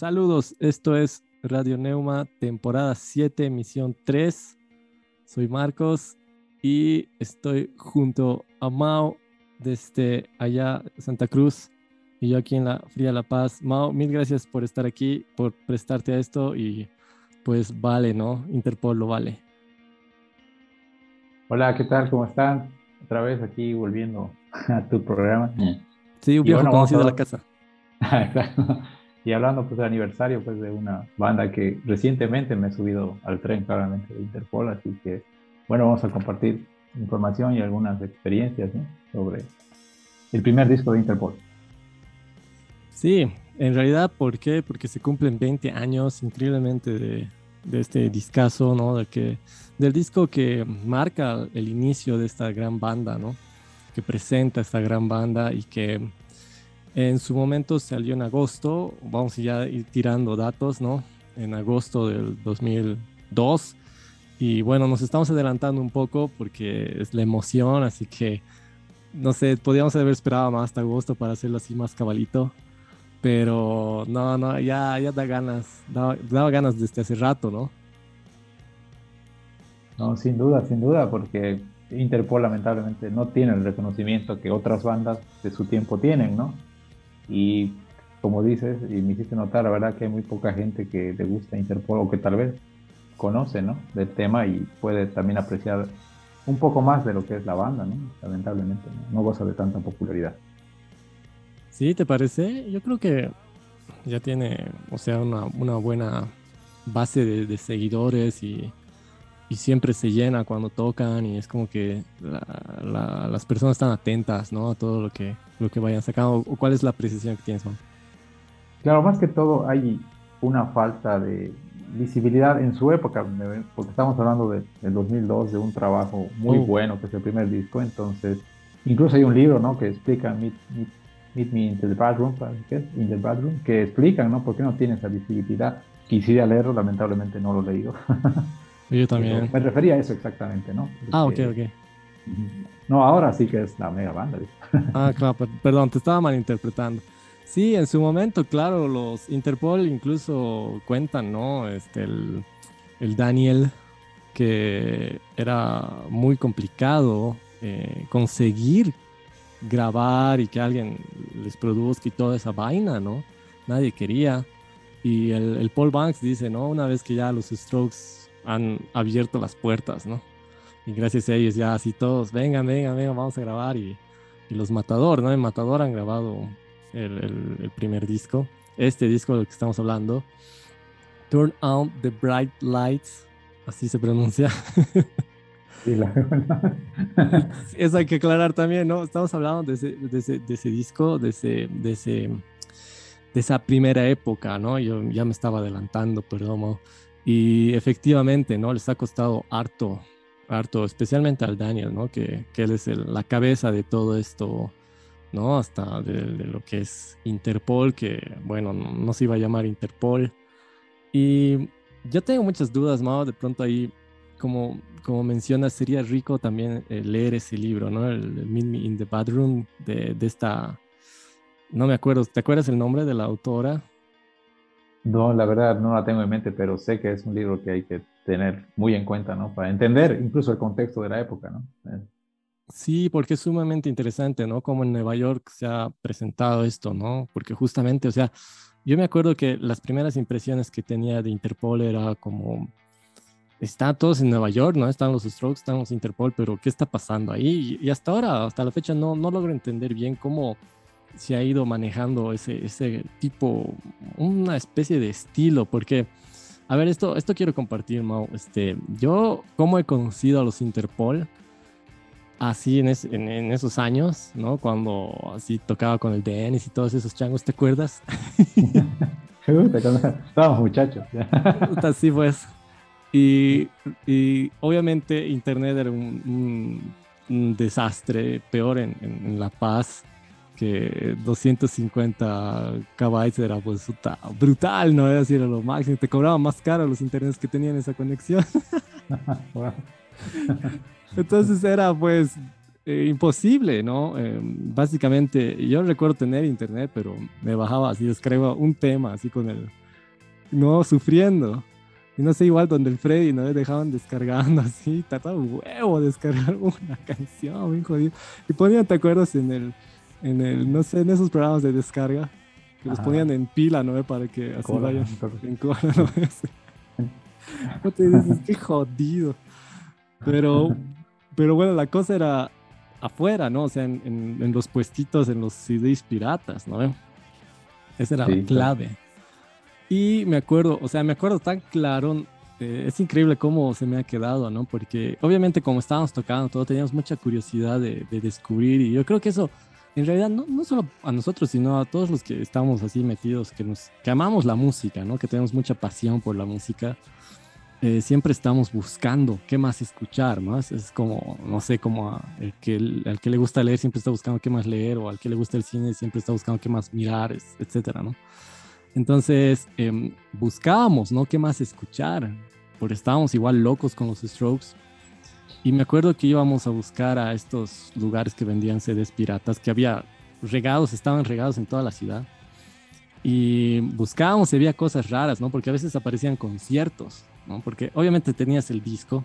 Saludos, esto es Radio Neuma, temporada 7, emisión 3. Soy Marcos y estoy junto a Mao desde allá, Santa Cruz, y yo aquí en la Fría La Paz. Mao, mil gracias por estar aquí, por prestarte a esto y pues vale, ¿no? Interpol lo vale. Hola, ¿qué tal? ¿Cómo están? Otra vez aquí volviendo a tu programa. Sí, un viejo conocido de la casa. y hablando pues del aniversario pues de una banda que recientemente me he subido al tren claramente de Interpol, así que bueno, vamos a compartir información y algunas experiencias sobre el primer disco de Interpol. Sí, en realidad, ¿por qué? Porque se cumplen 20 años increíblemente de, de este discazo, ¿no? De que, del disco que marca el inicio de esta gran banda, ¿no? Que presenta esta gran banda y que en su momento salió en agosto, vamos a ya ir tirando datos, ¿no? En agosto del 2002. Y bueno, nos estamos adelantando un poco porque es la emoción, así que no sé, podríamos haber esperado más hasta agosto para hacerlo así más cabalito. Pero no, no, ya, da ganas, daba ganas desde hace rato, ¿no? No, sin duda, sin duda, porque Interpol lamentablemente no tiene el reconocimiento que otras bandas de su tiempo tienen, ¿no? Y como dices, y me hiciste notar, la verdad que hay muy poca gente que le gusta Interpol o que tal vez conoce, ¿no? Del tema y puede también apreciar un poco más de lo que es la banda, ¿no? Lamentablemente, no, goza de tanta popularidad. Sí, ¿te parece? Yo creo que ya tiene, o sea, una, una buena base de, de seguidores y, y, siempre se llena cuando tocan y es como que la, la, las personas están atentas, ¿no? A todo lo que, lo que vayan sacando. ¿O cuál es la precisión que tienes, Juan? Claro, más que todo hay una falta de visibilidad en su época, porque estamos hablando de, del 2002, de un trabajo muy uh. bueno, que es el primer disco, entonces, incluso hay un libro, ¿no? Que explica Meet, Meet, Meet Me in the Bedroom, in the bedroom, que explican, ¿no? ¿Por qué no tiene esa visibilidad? Quisiera leerlo, lamentablemente no lo he leído. Yo también. me refería a eso exactamente, ¿no? Porque, ah, ok, ok. No, ahora sí que es la mega banda. ah, claro, perdón, te estaba malinterpretando. Sí, en su momento, claro, los Interpol incluso cuentan, ¿no? Este, el, el Daniel, que era muy complicado eh, conseguir grabar y que alguien les produzca y toda esa vaina, ¿no? Nadie quería. Y el, el Paul Banks dice, ¿no? Una vez que ya los Strokes han abierto las puertas, ¿no? Y gracias a ellos ya así todos, vengan, vengan, vengan, vamos a grabar. Y, y los Matador, ¿no? En Matador han grabado el, el, el, primer disco. Este disco del que estamos hablando. Turn on the bright lights. Así se pronuncia. Sí, la Eso hay que aclarar también, ¿no? Estamos hablando de ese, de ese, de ese disco, de, ese, de, ese, de esa primera época, ¿no? Yo ya me estaba adelantando, perdón. Y efectivamente, ¿no? Les ha costado harto harto, especialmente al Daniel, ¿no? Que, que él es el, la cabeza de todo esto, ¿no? Hasta de, de, lo que es Interpol, que, bueno, no, no, se iba a llamar Interpol. Y yo tengo muchas dudas, Mao, de pronto ahí, como, como mencionas, sería rico también eh, leer ese libro, ¿no? El, el Meet Me in the Bedroom de, de esta... No me acuerdo, ¿te acuerdas el nombre de la autora? No, la verdad no la tengo en mente, pero sé que es un libro que hay que tener muy en cuenta, ¿no? Para entender incluso el contexto de la época, ¿no? Sí, porque es sumamente interesante, ¿no? Como en Nueva York se ha presentado esto, ¿no? Porque justamente, o sea, yo me acuerdo que las primeras impresiones que tenía de Interpol era como, están todos en Nueva York, ¿no? Están los Strokes, están los Interpol, pero ¿qué está pasando ahí? Y hasta ahora, hasta la fecha, no, no logro entender bien cómo se ha ido manejando ese, ese tipo, una especie de estilo, porque a ver, esto, esto quiero compartir, Mau. Este, yo, ¿cómo he conocido a los Interpol? Así en, es, en, en, esos años, ¿no? Cuando así tocaba con el Dennis y todos esos changos, ¿te acuerdas? Estábamos muchachos. Así pues. Y, y, obviamente Internet era un, un, un desastre, peor en, en, en La Paz que 250 KB era pues brutal, ¿no? Es decir, lo máximo. Te cobraban más caro los internets que tenían esa conexión. Entonces era pues eh, imposible, ¿no? Eh, básicamente yo recuerdo tener internet, pero me bajaba así, descargaba un tema así con el, no, sufriendo. Y no sé, igual donde el Freddy, ¿no? Dejaban descargando así, trataba huevo descargar una canción, bien jodido. Y ponían, ¿te acuerdas? En el, en el, no sé, en esos programas de descarga, que los ponían en pila, ¿no? Para que así vayan en cola, ¿no? no te dices, qué jodido. Pero, pero bueno, la cosa era afuera, ¿no? O sea, en, en, los puestitos, en los CDs piratas, ¿no? Esa era la clave. Y me acuerdo, o sea, me acuerdo tan claro, eh, es increíble cómo se me ha quedado, ¿no? Porque obviamente como estábamos tocando todo, teníamos mucha curiosidad de, de descubrir y yo creo que eso, en realidad, no, no, solo a nosotros, sino a todos los que estamos así metidos, que, nos, que amamos la música, ¿no? Que tenemos mucha pasión por la música eh, siempre estamos buscando qué más escuchar, ¿no? Es, como, no sé, como el que, al que le gusta leer siempre está buscando qué más leer, o al que le gusta el cine siempre está buscando qué más mirar, etcétera, ¿no? Entonces, eh, buscábamos, ¿no? ¿Qué más escuchar? Porque estábamos igual locos con los Strokes. Y me acuerdo que íbamos a buscar a estos lugares que vendían CDs piratas, que había regados, estaban regados en toda la ciudad. Y buscábamos y había cosas raras, ¿no? Porque a veces aparecían conciertos porque obviamente tenías el disco,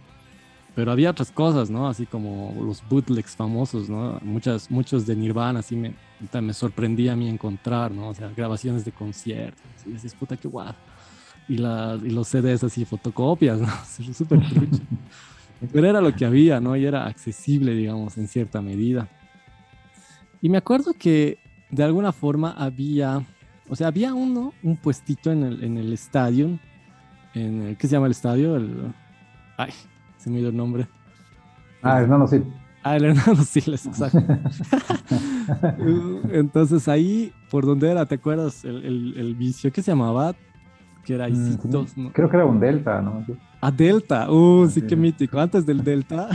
pero había otras cosas, ¿no? Así como los bootlegs famosos, ¿no? Muchas, muchos de Nirvana, así me, me sorprendía a mí encontrar, ¿no? O sea, grabaciones de conciertos, y dices, puta, qué guau. Y, la, y los CDs así, fotocopias, ¿no? Súper trucho. Pero era lo que había, ¿no? Y era accesible, digamos, en cierta medida. Y me acuerdo que de alguna forma había, o sea, había uno, un puestito en el, en el estadio en ¿qué se llama el estadio? El, ay, se me dio el nombre. Ah, Hernando Siles. Ah, el Hernando Siles, exacto. Entonces ahí, por donde era, ¿te acuerdas? El, el, vicio que se llamaba, que era Isitos, ¿no? Creo que era un Delta, ¿no? Ah, Delta, uh, sí, qué mítico. Antes del Delta,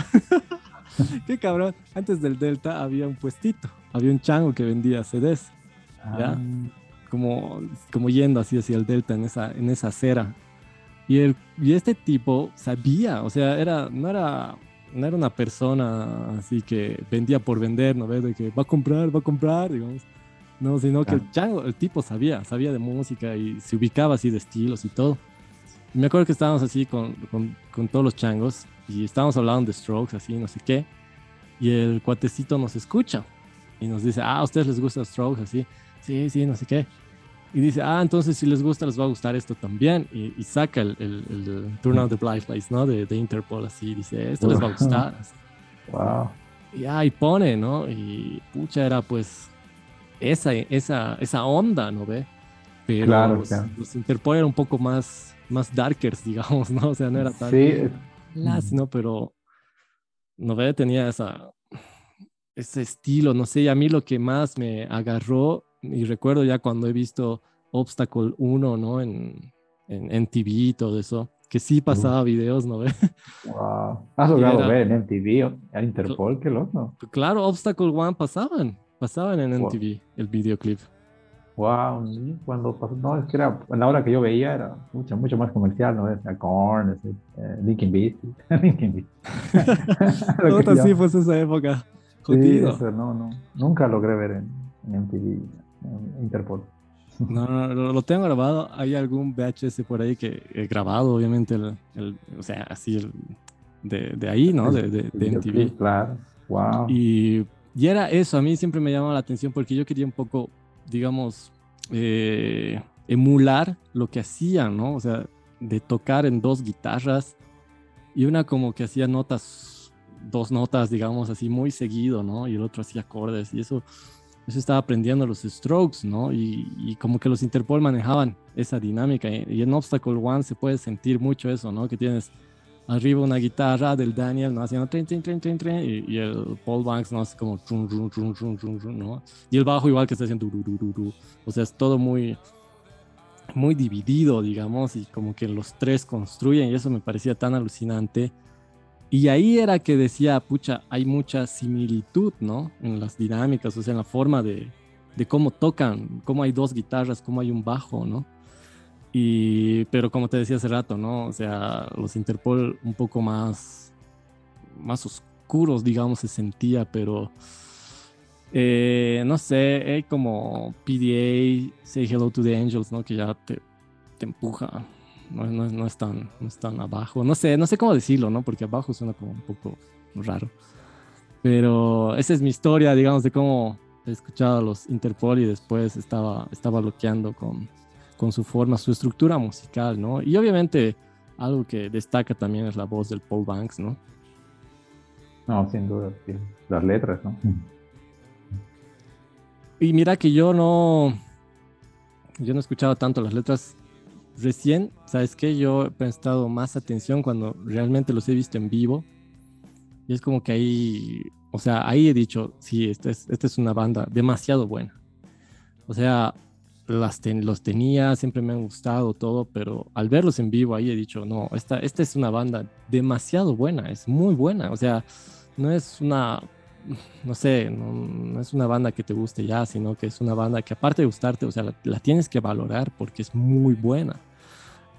qué cabrón, antes del Delta había un puestito, había un chango que vendía CDs, ¿ya? Ah. Como, como yendo así hacia el Delta en esa, en esa acera. Y, el, y este tipo sabía, o sea, era, no, era, no era una persona así que vendía por vender, ¿no ves? De que va a comprar, va a comprar, digamos. No, sino que el chango, el tipo sabía, sabía de música y se ubicaba así de estilos y todo. Y me acuerdo que estábamos así con, con, con todos los changos y estábamos hablando de strokes, así, no sé qué. Y el cuatecito nos escucha y nos dice, ah, a ustedes les gusta strokes, así. Sí, sí, no sé qué y dice, ah, entonces si les gusta, les va a gustar esto también. Y, saca el, el, el, Turn on the Blind Lights, ¿no? De, de, Interpol, así, dice, esto les va a gustar. Wow. Y ahí pone, ¿no? Y pucha, era pues esa, esa, esa onda, ¿no ve? Pero claro, los, Interpol eran un poco más, más darkers, digamos, ¿no? O sea, no era tan... Sí. Las, ¿no? Pero, ¿no ve? Tenía esa, ese estilo, no sé, y a mí lo que más me agarró y recuerdo ya cuando he visto Obstacle 1, ¿no? En, en MTV y todo eso, que sí pasaba videos, ¿no? wow. ¿Has logrado ver en MTV, a Interpol? Qué loco. Claro, Obstacle 1 pasaban, pasaban en MTV el videoclip. Wow, cuando pasó, no, es que era, en la hora que yo veía era mucho, mucho más comercial, ¿no? A Korn, ese, eh, Linkin Beat, Linkin Beat. no, sí, pues esa época. Sí, no, no, nunca logré ver en, en MTV. Interpol. No, no, lo tengo grabado. Hay algún VHS por ahí que he grabado, obviamente, el, o sea, así de, de, ahí, ¿no? De, de, de MTV. Claro, wow. Y, y, era eso, a mí siempre me llamaba la atención porque yo quería un poco, digamos, eh, emular lo que hacían, ¿no? O sea, de tocar en dos guitarras y una como que hacía notas, dos notas, digamos, así muy seguido, ¿no? Y el otro hacía acordes y eso eso estaba aprendiendo los strokes, ¿no? Y, como que los Interpol manejaban esa dinámica. Y, en Obstacle One se puede sentir mucho eso, ¿no? Que tienes arriba una guitarra del Daniel, ¿no? Haciendo tren, tren, tren, tren, tren, y, el Paul Banks, ¿no? Hace como trum, trum, trum, trum, trum, ¿no? Y el bajo igual que está haciendo du, du, du. O sea, es todo muy, muy dividido, digamos, y como que los tres construyen, y eso me parecía tan alucinante y ahí era que decía, pucha, hay mucha similitud, ¿no? En las dinámicas, o sea, en la forma de, de cómo tocan, cómo hay dos guitarras, cómo hay un bajo, ¿no? Y, pero como te decía hace rato, ¿no? O sea, los Interpol un poco más, más oscuros, digamos, se sentía, pero eh, no sé, hay como PDA, Say Hello to the Angels, ¿no? Que ya te, te empuja, no, no, no, es tan, no es tan abajo, no sé, no sé cómo decirlo, ¿no? Porque abajo suena como un poco raro. Pero esa es mi historia, digamos, de cómo he escuchado a los Interpol y después estaba, estaba bloqueando con, con su forma, su estructura musical, ¿no? Y obviamente algo que destaca también es la voz del Paul Banks, ¿no? No, sin duda, las letras, ¿no? Y mira que yo no, yo no he escuchado tanto las letras recién, ¿sabes qué? Yo he prestado más atención cuando realmente los he visto en vivo. Y es como que ahí, o sea, ahí he dicho, sí, esta es, esta es una banda demasiado buena. O sea, las los tenía, siempre me han gustado todo, pero al verlos en vivo ahí he dicho, no, esta, esta es una banda demasiado buena, es muy buena. O sea, no es una, no sé, no, es una banda que te guste ya, sino que es una banda que aparte de gustarte, o sea, la, la tienes que valorar porque es muy buena.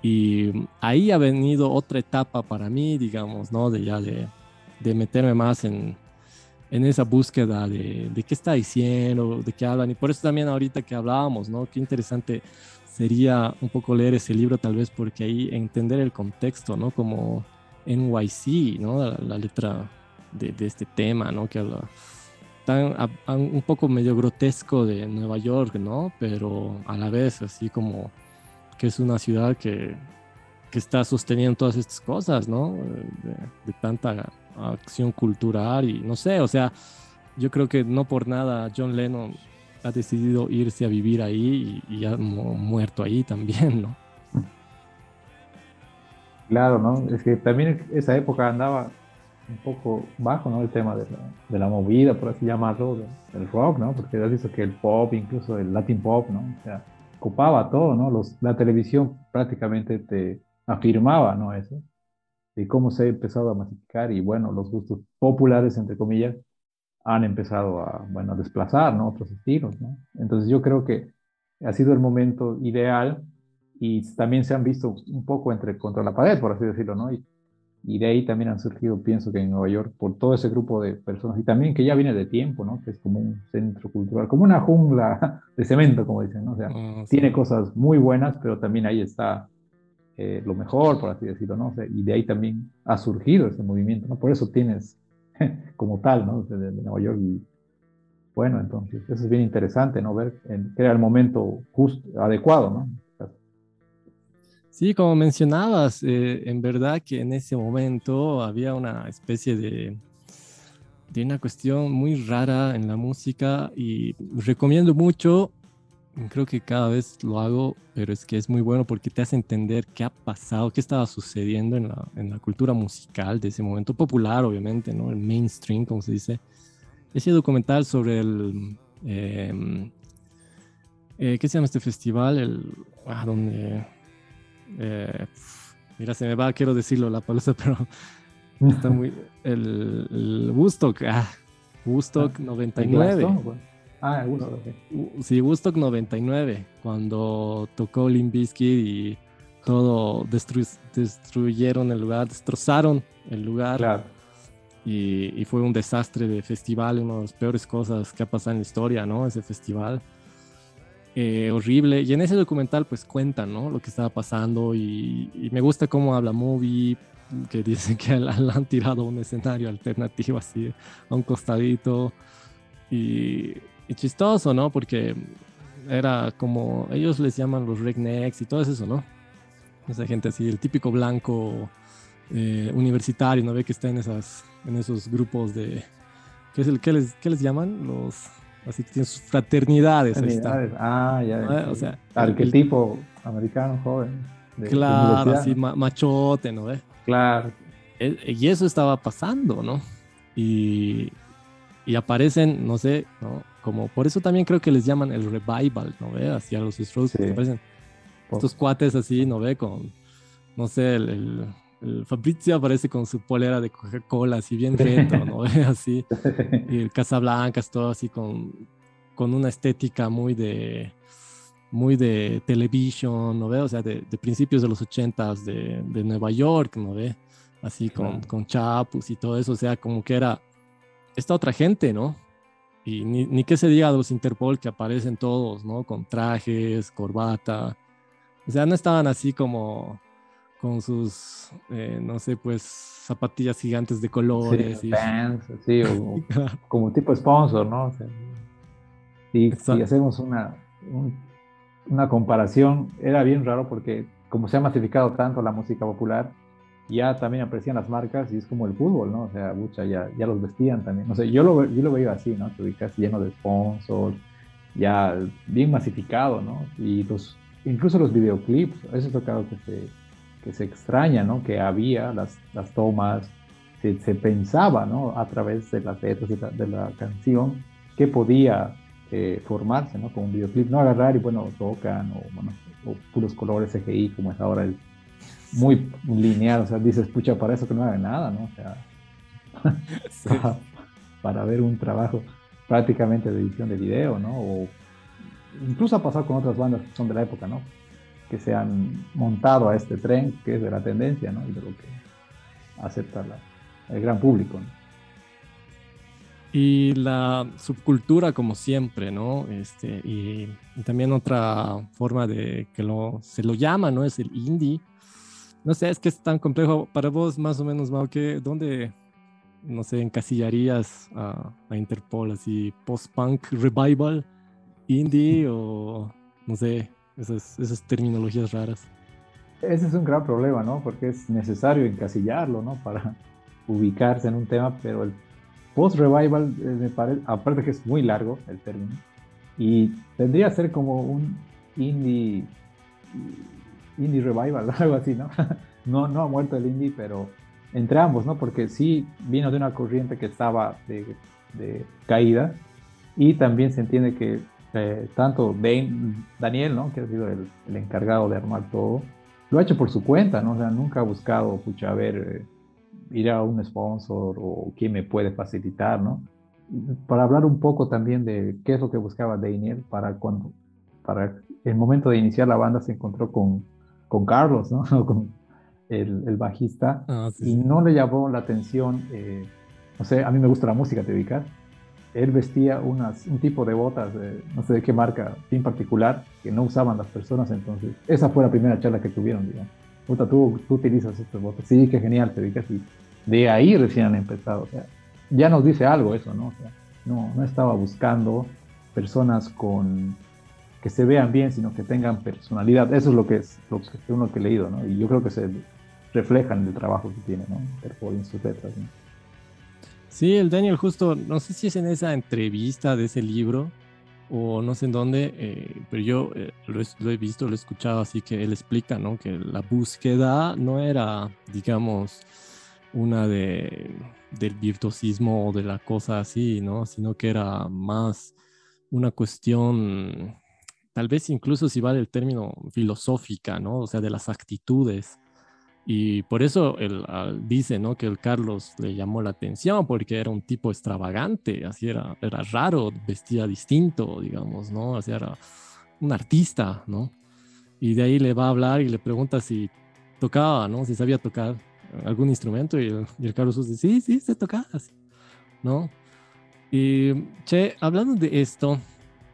Y ahí ha venido otra etapa para mí, digamos, ¿no? De ya de, de meterme más en, en esa búsqueda de, de, qué está diciendo, de qué hablan. Y por eso también ahorita que hablábamos, ¿no? Qué interesante sería un poco leer ese libro tal vez porque ahí entender el contexto, ¿no? Como NYC, ¿no? La, la letra de, de, este tema, ¿no? Que habla tan, a, a, un poco medio grotesco de Nueva York, ¿no? Pero a la vez así como que es una ciudad que, que está sosteniendo todas estas cosas, ¿no? De, de, tanta acción cultural y no sé, o sea, yo creo que no por nada John Lennon ha decidido irse a vivir ahí y, y ha muerto ahí también, ¿no? Claro, ¿no? Es que también esa época andaba un poco bajo, ¿no? El tema de la, de la movida, por así llamarlo, del rock, ¿no? Porque has visto que el pop, incluso el latin pop, ¿no? O sea, ocupaba todo, ¿no? Los, la televisión prácticamente te afirmaba, ¿no? Eso. Y cómo se ha empezado a masificar y, bueno, los gustos populares, entre comillas, han empezado a, bueno, a desplazar, ¿no? Otros estilos, ¿no? Entonces yo creo que ha sido el momento ideal y también se han visto un poco entre, contra la pared, por así decirlo, ¿no? Y, y de ahí también han surgido, pienso que en Nueva York, por todo ese grupo de personas, y también que ya viene de tiempo, ¿no? Que es como un centro cultural, como una jungla de cemento, como dicen, ¿no? O sea, oh, sí. tiene cosas muy buenas, pero también ahí está eh, lo mejor, por así decirlo, ¿no? O sea, y de ahí también ha surgido ese movimiento, ¿no? Por eso tienes como tal, ¿no? De, de, Nueva York y bueno, entonces, eso es bien interesante, ¿no? Ver en, que era el momento justo, adecuado, ¿no? Sí, como mencionabas, eh, en verdad que en ese momento había una especie de, de una cuestión muy rara en la música y recomiendo mucho, creo que cada vez lo hago, pero es que es muy bueno porque te hace entender qué ha pasado, qué estaba sucediendo en la, en la cultura musical de ese momento popular, obviamente, ¿no? El mainstream, como se dice. Ese documental sobre el... Eh, eh, ¿Qué se llama este festival? El, ah, donde eh, mira, se me va, quiero decirlo la palabra, pero está muy. El, el Woodstock, ah, Woodstock 99. Ah, Woodstock. Sí, Woodstock 99, cuando tocó Limp Bizkit y todo destru destruyeron el lugar, destrozaron el lugar. Claro. Y, y, fue un desastre de festival, una de las peores cosas que ha pasado en la historia, ¿no? Ese festival. Eh, horrible. Y en ese documental pues cuentan, ¿no? Lo que estaba pasando y, y me gusta cómo habla Movie, que dicen que le han tirado un escenario alternativo así a un costadito y, y, chistoso, ¿no? Porque era como, ellos les llaman los rednecks y todo eso, ¿no? Esa gente así, el típico blanco eh, universitario, ¿no? Ve que está en, esas, en esos grupos de... ¿Qué, es el, qué, les, ¿Qué les llaman? Los Así que tiene sus fraternidades. fraternidades. Ah, ya. ¿no? O sea, arquetipo el, americano joven. De, claro, así ma machote, ¿no? ¿Eh? Claro. Y eso estaba pasando, ¿no? Y, y aparecen, no sé, ¿no? Como por eso también creo que les llaman el revival, ¿no ve? Hacia los Strokes, sí. aparecen estos cuates así, ¿no ve? Con, no sé, el, el el Fabrizio aparece con su polera de Coca-Cola, así bien retro, ¿no? así. Y el Casablancas, todo así con, con una estética muy de muy de televisión, ¿no ve? O sea, de, de principios de los ochentas de, de, Nueva York, ¿no ve? Así con, con chapus y todo eso, o sea, como que era esta otra gente, ¿no? Y ni, ni que se diga de los Interpol que aparecen todos, ¿no? Con trajes, corbata, O sea, no estaban así como con sus, eh, no sé, pues zapatillas gigantes de colores. Sí, y... o, como tipo sponsor, ¿no? y, si hacemos una, una comparación, era bien raro porque como se ha masificado tanto la música popular, ya también aprecian las marcas y es como el fútbol, ¿no? O sea, mucha, ya, ya los vestían también. No sé, yo lo, yo lo veía así, ¿no? Te ubicas lleno de sponsors, ya bien masificado, ¿no? Y los, incluso los videoclips, eso es lo que se, que se extraña, ¿no? Que había las, las tomas, se, pensaba, ¿no? A través de las letras de la, de la canción, que podía eh, formarse, ¿no? Con un videoclip, no agarrar y, bueno, tocan o, bueno, o puros colores CGI, como es ahora el muy lineal, o sea, dices, pucha, para eso que no haga nada, ¿no? O sea, para, ver un trabajo prácticamente de edición de video, ¿no? O incluso ha pasado con otras bandas que son de la época, ¿no? Que se han montado a este tren que es de la tendencia, ¿no? Y de lo que acepta el gran público, ¿no? Y la subcultura, como siempre, ¿no? Este, y, también otra forma de que lo, se lo llama, ¿no? Es el indie. No sé, es que es tan complejo para vos, más o menos, Mau, que ¿dónde, no sé, encasillarías a, Interpol? Así, post-punk revival, indie o, no sé, esas, esas terminologías raras. Ese es un gran problema, ¿no? Porque es necesario encasillarlo, ¿no? Para ubicarse en un tema, pero el Post-revival, eh, me parece, aparte que es muy largo el término, y tendría que ser como un indie, indie revival, algo así, ¿no? no, no ha muerto el indie, pero entre ambos, ¿no? Porque sí vino de una corriente que estaba de, de caída, y también se entiende que eh, tanto Daniel, ¿no? Que ha sido el, el, encargado de armar todo, lo ha hecho por su cuenta, ¿no? O sea, nunca ha buscado, pucha, a ver eh, ir a un sponsor o quién me puede facilitar, ¿no? Para hablar un poco también de qué es lo que buscaba Daniel para cuando, para el momento de iniciar la banda se encontró con, con Carlos, ¿no? con el, el bajista, ah, y no le llamó la atención, eh, no sé, a mí me gusta la música, te ubicas. Él vestía unas, un tipo de botas, no sé de qué marca, en particular, que no usaban las personas, entonces esa fue la primera charla que tuvieron, digamos. Puta, tú, tú utilizas estas botas, sí, qué genial, te ubicas, y de ahí recién han empezado. O sea, ya nos dice algo eso, ¿no? O sea, no, no estaba buscando personas con que se vean bien, sino que tengan personalidad. Eso es lo que es lo que uno que he leído, ¿no? Y yo creo que se refleja en el trabajo que tiene, ¿no? En sus letras. Sí, el Daniel justo, no sé si es en esa entrevista de ese libro o no sé en dónde, eh, pero yo eh, lo, lo, he visto, lo he escuchado, así que él explica, ¿no? Que la búsqueda no era, digamos, una de, del virtuosismo o de la cosa así, ¿no? Sino que era más una cuestión, tal vez incluso si vale el término filosófica, ¿no? O sea, de las actitudes. Y por eso él, dice, ¿no? Que el Carlos le llamó la atención porque era un tipo extravagante, así era, era raro, vestía distinto, digamos, ¿no? Así era un artista, ¿no? Y de ahí le va a hablar y le pregunta si tocaba, ¿no? Si sabía tocar algún instrumento y el, Carlos dice, sí, sí, se toca así, ¿no? Y, che, hablando de esto,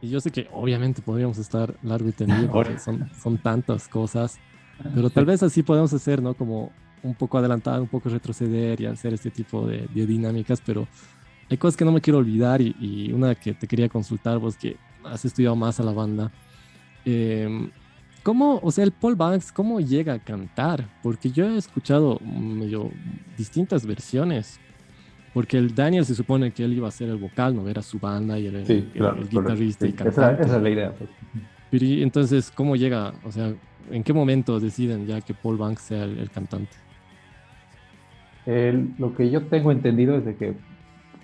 y yo sé que obviamente podríamos estar largo y tendido porque son, son tantas cosas, pero tal vez así podemos hacer, ¿no? Como un poco adelantar, un poco retroceder y hacer este tipo de, dinámicas, pero hay cosas que no me quiero olvidar y, y, una que te quería consultar, vos que has estudiado más a la banda. Eh, ¿Cómo, o sea, el Paul Banks, cómo llega a cantar? Porque yo he escuchado medio distintas versiones. Porque el Daniel se supone que él iba a ser el vocal, no era su banda y el, guitarrista y cantante. Esa, es la idea. Pues. Pero entonces, ¿cómo llega? O sea, ¿en qué momento deciden ya que Paul Banks sea el, cantante? lo que yo tengo entendido es de que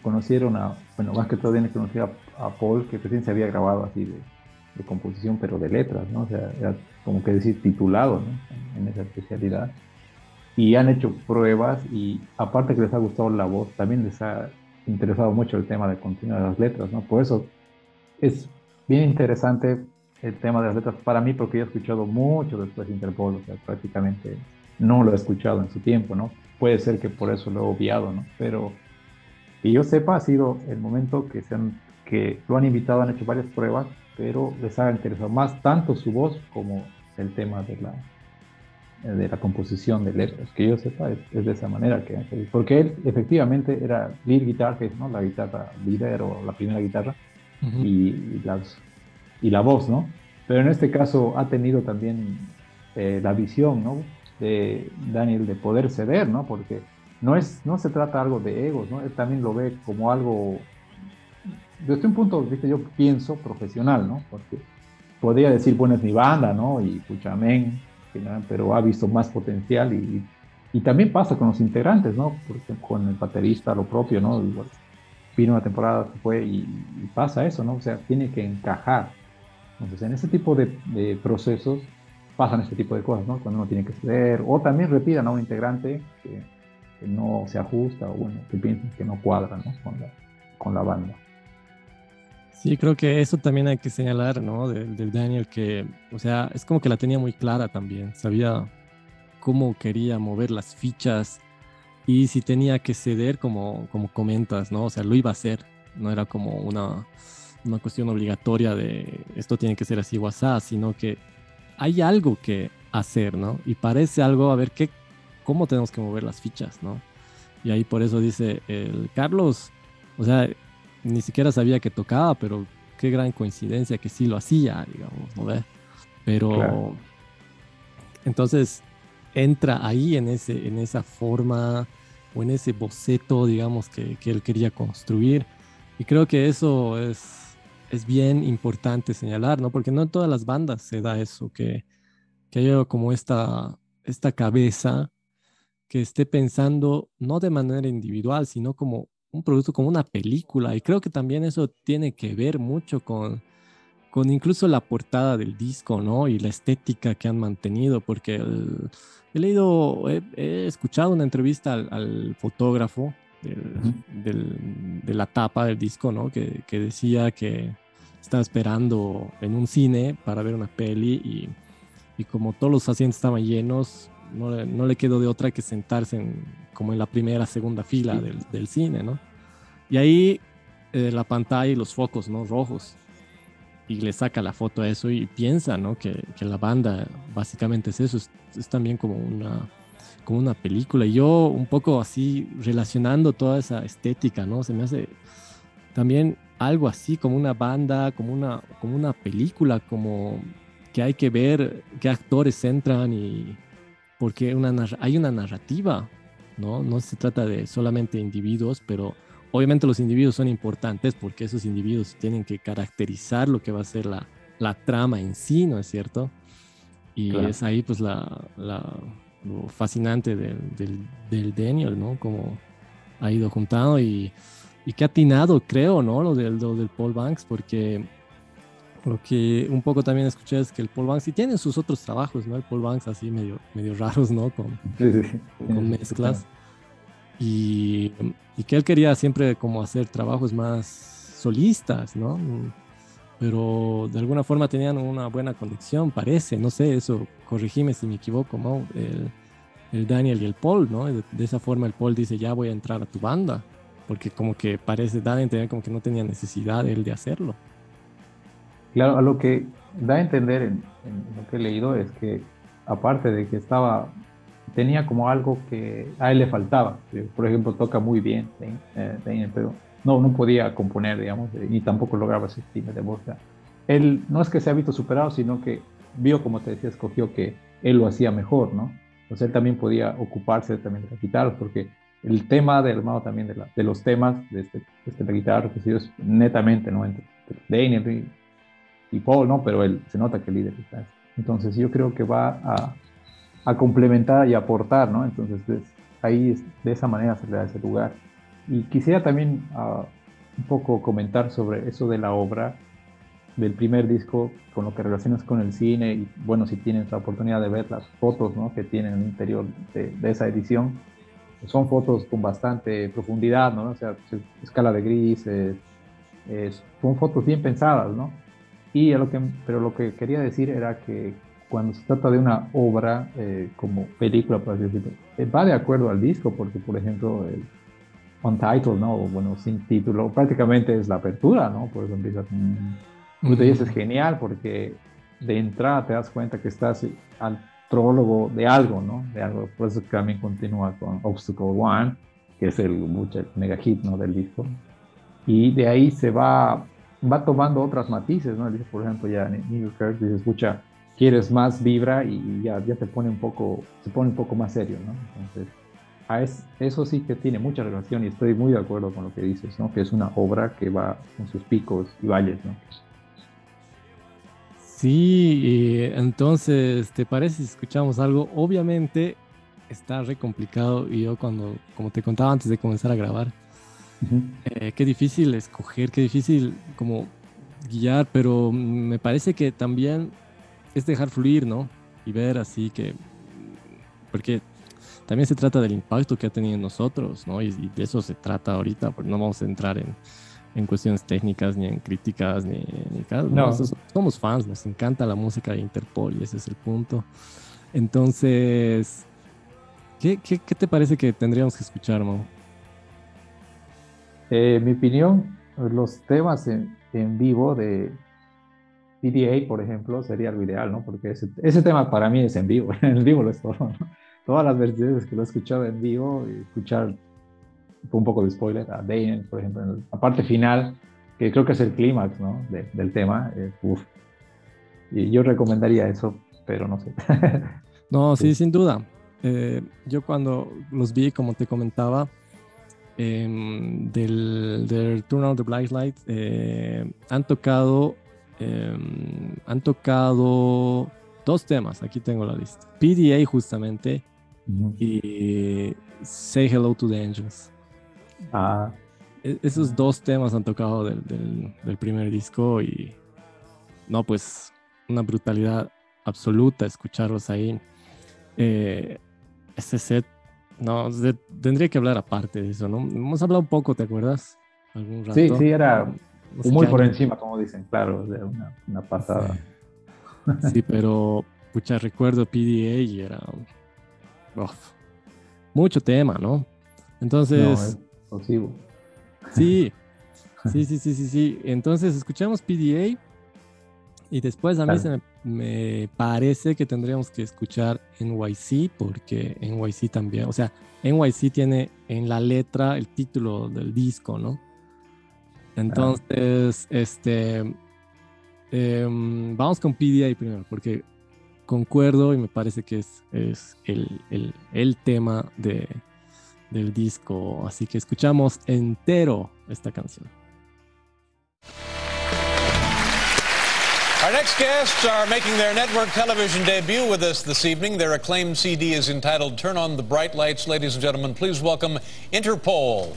conocieron a, bueno, más que todo bien conocía a, a Paul, que recién se había grabado así de, de composición, pero de letras, ¿no? O sea, era como que decir titulado ¿no? en esa especialidad. Y han hecho pruebas y aparte que les ha gustado la voz, también les ha interesado mucho el tema de continuar de las letras, ¿no? Por eso es bien interesante el tema de las letras para mí porque yo he escuchado mucho después de Interpol, o sea, prácticamente no lo he escuchado en su tiempo, ¿no? Puede ser que por eso lo he obviado, ¿no? Pero que yo sepa ha sido el momento que, se han, que lo han invitado, han hecho varias pruebas pero les ha interesado más tanto su voz como el tema de la, de la composición de letras, que yo sepa, es, de esa manera que porque él efectivamente era lead guitar, que es ¿no? la guitarra líder o la primera guitarra, y, las, y la voz, ¿no? Pero en este caso ha tenido también eh, la visión, ¿no? De Daniel de poder ceder, ¿no? Porque no, es, no se trata algo de egos, ¿no? Él también lo ve como algo, desde un punto de vista, yo pienso, profesional, ¿no? Porque podría decir, bueno, es mi banda, ¿no? Y pero ha visto más potencial y, también pasa con los integrantes, ¿no? Porque con el baterista lo propio, ¿no? Vino una temporada que fue y, pasa eso, ¿no? O sea, tiene que encajar. Entonces, en ese tipo de, de, procesos pasan este tipo de cosas, ¿no? Cuando uno tiene que ceder, o también repitan a un integrante que, que, no se ajusta, o bueno, que piensan que no cuadra, ¿no? Con la, con la banda. Sí, creo que eso también hay que señalar, ¿no? Del, Daniel, que, o sea, es como que la tenía muy clara también, sabía cómo quería mover las fichas y si tenía que ceder, como, como comentas, ¿no? O sea, lo iba a hacer, no era como una, una cuestión obligatoria de esto tiene que ser así WhatsApp, sino que hay algo que hacer, ¿no? Y parece algo, a ver, ¿qué, ¿cómo tenemos que mover las fichas, ¿no? Y ahí por eso dice el Carlos, o sea, ni siquiera sabía que tocaba, pero qué gran coincidencia que sí lo hacía, digamos, ¿no ve? Pero entonces entra ahí en, ese, en esa forma o en ese boceto, digamos, que, que él quería construir. Y creo que eso es, es bien importante señalar, ¿no? Porque no en todas las bandas se da eso, que, que haya como esta, esta cabeza que esté pensando no de manera individual, sino como un producto como una película. Y creo que también eso tiene que ver mucho con, con incluso la portada del disco, ¿no? Y la estética que han mantenido, porque he leído, he, escuchado una entrevista al, fotógrafo de la tapa del disco, ¿no? Que, que, decía que estaba esperando en un cine para ver una peli y, y como todos los asientos estaban llenos, no, le quedó de otra que sentarse en, como en la primera, segunda fila del, cine, ¿no? Y ahí eh, la pantalla y los focos, ¿no? Rojos. Y le saca la foto a eso y piensa, ¿no? Que, la banda básicamente es eso, es, también como una, como una película. Y yo un poco así relacionando toda esa estética, ¿no? Se me hace también algo así como una banda, como una, como una película, como que hay que ver qué actores entran y, porque una, hay una narrativa, ¿no? No se trata de solamente individuos, pero obviamente los individuos son importantes porque esos individuos tienen que caracterizar lo que va a ser la, la trama en sí, ¿no es cierto? Y es ahí pues la, la lo fascinante del, del, del, Daniel, ¿no? Como ha ido juntando y, y ha atinado, creo, ¿no? Lo del, lo del Paul Banks, porque lo que un poco también escuché es que el Paul Banks, y tiene sus otros trabajos, ¿no? El Paul Banks así medio, medio raros, ¿no? Con, con mezclas. Y, y, que él quería siempre como hacer trabajos más solistas, ¿no? Pero de alguna forma tenían una buena conexión, parece, no sé, eso, corregime si me equivoco, ¿no? El, el Daniel y el Paul, ¿no? De, esa forma el Paul dice, ya voy a entrar a tu banda, porque como que parece dar a entender como que no tenía necesidad él de hacerlo. Claro, a lo que da a entender en, lo que he leído es que aparte de que estaba, tenía como algo que a él le faltaba. Por ejemplo, toca muy bien, eh, pero no, no podía componer, digamos, ni tampoco lograba ese estilo de voz. Él no es que se ha visto superado, sino que vio, como te decía, escogió que él lo hacía mejor, ¿no? Entonces él también podía ocuparse también de la guitarra, porque el tema del armado también de, la, de, los temas de, este, de este, la guitarra es netamente, ¿no? Entre, Daniel y Paul, ¿no? Pero él se nota que el líder está. Entonces yo creo que va a, complementar y aportar, ¿no? Entonces ahí de esa manera se le da ese lugar. Y quisiera también uh, un poco comentar sobre eso de la obra del primer disco, con lo que relacionas con el cine y bueno, si tienes la oportunidad de ver las fotos ¿no? que tienen en el interior de, esa edición, son fotos con bastante profundidad, ¿no? O sea, escala de grises, son fotos bien pensadas, ¿no? Y lo que, pero lo que quería decir era que cuando se trata de una obra eh, como película, por así decirlo, eh, va de acuerdo al disco, porque por ejemplo el Untitled, ¿no? O, bueno, sin título, prácticamente es la apertura, ¿no? Por eso empieza con... Y eso es genial porque de entrada te das cuenta que estás al prólogo de algo, ¿no? De algo, por eso también continúa con Obstacle One, que es el, el mega hit, ¿no? Del disco. Y de ahí se va, va tomando otras matices, ¿no? Dice, por ejemplo, ya New York, dice, escucha, quieres más vibra y ya, ya te pone un poco, se pone un poco más serio, ¿no? Entonces, a es, eso sí que tiene mucha relación y estoy muy de acuerdo con lo que dices, ¿no? Que es una obra que va con sus picos y valles, ¿no? Sí, entonces, ¿te parece si escuchamos algo? Obviamente está re complicado y yo cuando, como te contaba antes de comenzar a grabar, eh, qué difícil escoger, qué difícil como guiar, pero me parece que también es dejar fluir, ¿no? Y ver así que, porque también se trata del impacto que ha tenido en nosotros, ¿no? Y, de eso se trata ahorita, porque no vamos a entrar en, en cuestiones técnicas, ni en críticas, ni, ni no. somos fans, nos encanta la música de Interpol y ese es el punto. Entonces, ¿qué, qué, qué te parece que tendríamos que escuchar, Mo? Eh, mi opinión, los temas en, en vivo de, PDA, por ejemplo, sería lo ideal, ¿no? Porque ese, ese tema para mí es en vivo, en vivo lo es todo, ¿no? Todas las versiones que lo he escuchado en vivo, escuchar un poco de spoiler a Dane, por ejemplo, en la parte final, que creo que es el clímax, ¿no? del tema, eh, uf. Y yo recomendaría eso, pero no sé. no, sí, sin duda. Eh, yo cuando los vi, como te comentaba, eh, del, del Turn on the Black Light, eh, han tocado Em, han tocado dos temas, aquí tengo la lista. PDA justamente y Say Hello to the Angels. Ah. E, esos dos temas han tocado del, del, primer disco y no, pues una brutalidad absoluta escucharlos ahí. Eh, ese set, no, tendría que hablar aparte de eso, ¿no? Hemos hablado un poco, ¿te acuerdas? Algún rato. Sí, sí, era muy por encima, como dicen, claro, de una, una pasada. Sí. pero, pucha, recuerdo PDA y era mucho tema, ¿no? Entonces... No, es Sí, sí, sí, sí, sí, sí. Entonces escuchamos PDA y después a mí se me, parece que tendríamos que escuchar NYC porque NYC también, o sea, NYC tiene en la letra el título del disco, ¿no? Entonces, este, em, vamos con PDA primero, porque concuerdo y me parece que es, es el, el, el, tema de, del disco. Así que escuchamos entero esta canción. Next guests are making their network television debut with us this evening. Their acclaimed CD is entitled Turn on the Bright Lights. Ladies and gentlemen, please welcome Interpol.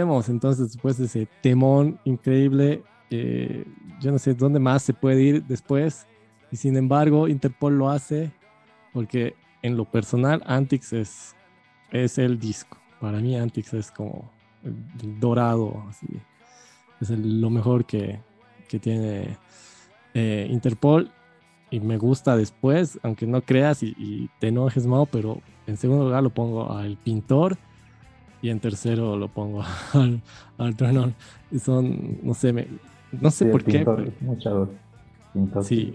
Entonces después de ese temón increíble. Yo no sé dónde más se puede ir después. Y sin embargo, Interpol lo hace porque en lo personal, Antix es, es el disco. Para mí, Antix es como el, dorado. Es lo mejor que, que tiene eh, Interpol. Y me gusta después, aunque no creas y, te enojes, Mao, pero en segundo lugar lo pongo al pintor y en tercero lo pongo al, al Y son, no sé, me, no sé por qué. Mucho sí,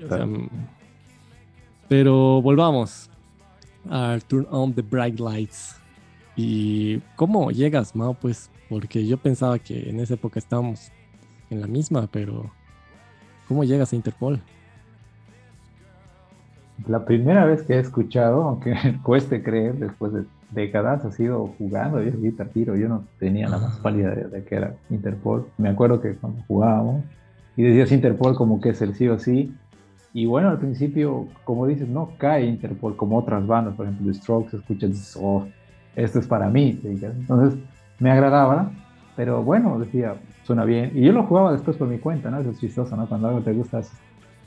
pero volvamos al Turn on the Bright Lights. ¿Y cómo llegas, Mao? Pues porque yo pensaba que en esa época estábamos en la misma, pero ¿cómo llegas a Interpol? La primera vez que he escuchado, aunque cueste creer, después de décadas, ha sido jugando. Yo Guitar yo no tenía la más pálida de, de que era Interpol. Me acuerdo que cuando jugábamos, y decías Interpol como que es el sí o sí, y bueno, al principio, como dices, no cae Interpol como otras bandas, por ejemplo, The Strokes, escuchas, oh, esto es para mí. Entonces, me agradaba, pero bueno, decía, suena bien. Y yo lo jugaba después por mi cuenta, ¿no? Eso es chistoso, ¿no? Cuando algo te gusta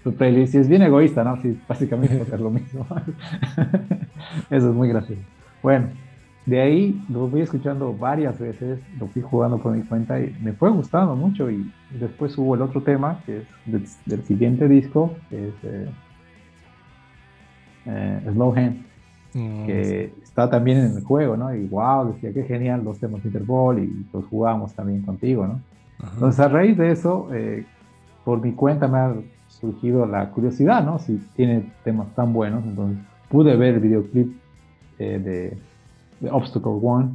tu playlist, y es bien egoísta, ¿no? Sí, básicamente hacer lo mismo. Eso es muy gracioso. Bueno, de ahí lo fui escuchando varias veces, lo fui jugando por mi cuenta y me fue gustando mucho. Y después hubo el otro tema, que es del, siguiente disco, que es eh, eh, Slow Hand, mm, que está también en el juego, ¿no? Y wow, decía que genial los temas de Interpol y los jugamos también contigo, ¿no? Entonces, a raíz de eso, eh, por mi cuenta me ha surgido la curiosidad, ¿no? Si tiene temas tan buenos, entonces pude ver el videoclip de de Obstacle One.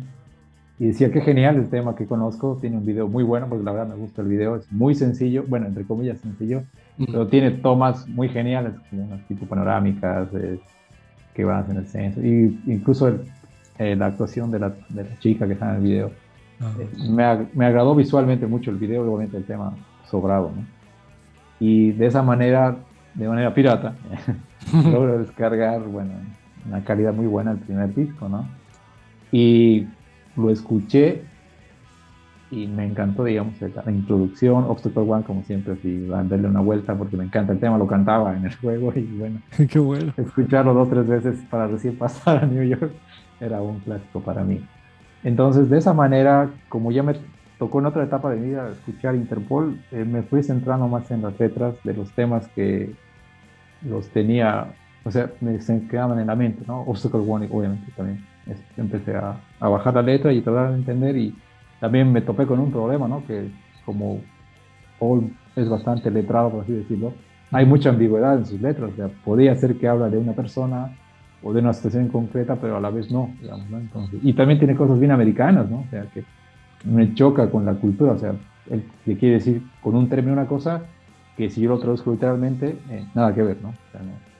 Y decía que genial el tema que conozco. Tiene un video muy bueno, porque la verdad me gusta el video. Es muy sencillo, bueno, entre comillas sencillo, pero tiene tomas muy geniales, como unas tipo panorámicas eh, que van en el centro. Y incluso eh, la actuación de la, de la, chica que está en el video. Ah. Eh, me, me, agradó visualmente mucho el video, obviamente el tema sobrado. ¿no? Y de esa manera, de manera pirata, logro descargar, bueno, una calidad muy buena el primer disco, ¿no? Y lo escuché y me encantó, digamos, la introducción, Obstacle One, como siempre, si van a darle una vuelta porque me encanta el tema, lo cantaba en el juego y bueno, Qué bueno. escucharlo dos o tres veces para recién pasar a New York era un clásico para mí. Entonces, de esa manera, como ya me tocó en otra etapa de mi vida escuchar Interpol, eh, me fui centrando más en las letras de los temas que los tenía, o sea, me se quedaban en la mente, ¿no? Obstacle One, obviamente, también empecé a, a, bajar la letra y tratar de entender y también me topé con un problema, ¿no? Que como Paul es bastante letrado, por así decirlo, hay mucha ambigüedad en sus letras, o sea, podría ser que habla de una persona o de una situación concreta, pero a la vez no, digamos, ¿no? Entonces, y también tiene cosas bien americanas, ¿no? O sea, que me choca con la cultura, o sea, él le quiere decir con un término una cosa que si yo lo traduzco literalmente, eh, nada que ver, ¿no? O sea, no,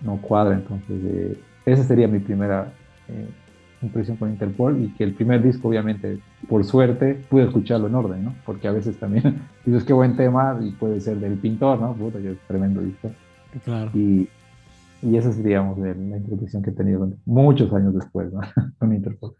no cuadra, entonces, eh, esa sería mi primera eh, impresión con Interpol y que el primer disco, obviamente, por suerte, pude escucharlo en orden, ¿no? Porque a veces también dices qué buen tema y puede ser del pintor, ¿no? Puta, que es tremendo disco. Claro. Y, y esa es, digamos, la introducción que he tenido muchos años después, ¿no? con Interpol.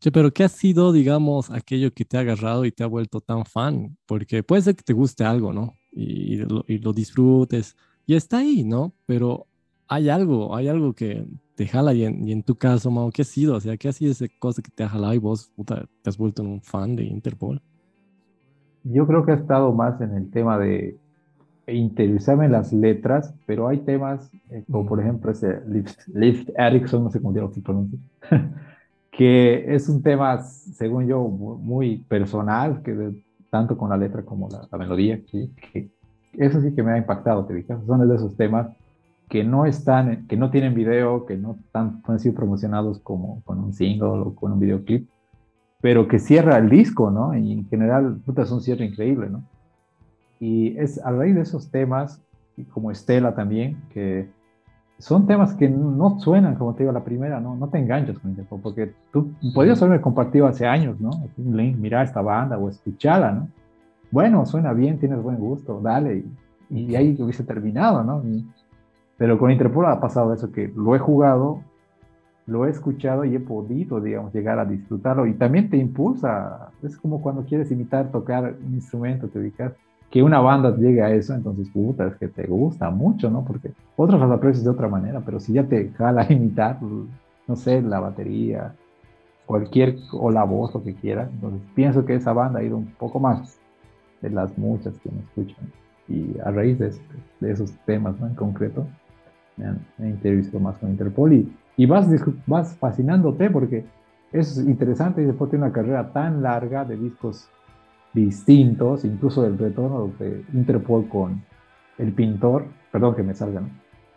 Che, pero ¿qué ha sido, digamos, aquello que te ha agarrado y te ha vuelto tan fan? Porque puede ser que te guste algo, ¿no? Y, lo, y lo disfrutes y está ahí, ¿no? Pero hay algo, hay algo que te jala y en, tu caso, Mau, ¿qué ha sido? O sea, ¿qué ha sido esa cosa que te ha jalado y vos te has vuelto un fan de Interpol? Yo creo que ha estado más en el tema de interesarme en las letras, pero hay temas, eh, como por ejemplo ese Lift, Erickson, no sé cómo se pronuncia, que es un tema, según yo, muy personal, que tanto con la letra como la, melodía, que, eso sí que me ha impactado, te dije, son de esos temas que no están, que no tienen video, que no, están, han sido promocionados como con un single o con un videoclip, pero que cierra el disco, ¿no? Y en general, puta, es un cierre increíble, ¿no? Y es a raíz de esos temas, como Estela también, que son temas que no suenan, como te digo, la primera, ¿no? No te enganchas con el porque tú podrías haberme compartido hace años, ¿no? Un link, mira esta banda o escuchala, ¿no? Bueno, suena bien, tienes buen gusto, dale. Y, y ahí hubiese terminado, ¿no? Y, pero con Interpol ha pasado eso, que lo he jugado lo he escuchado y he podido, digamos, llegar a disfrutarlo y también te impulsa. Es como cuando quieres imitar, tocar un instrumento, te ubicas. Que una banda llegue a eso, entonces, puta, es que te gusta mucho, ¿no? Porque otros los aprecias de otra manera, pero si ya te jala imitar, no sé, la batería, cualquier, o la voz, lo que quieras, entonces pienso que esa banda ha ido un poco más de las muchas que me escuchan. Y a raíz de, esos temas ¿no? en concreto, me han, me más con Interpol y y vas, vas fascinándote porque es interesante y después tiene una carrera tan larga de discos distintos, incluso el retorno de Interpol con El Pintor, perdón que me salgan,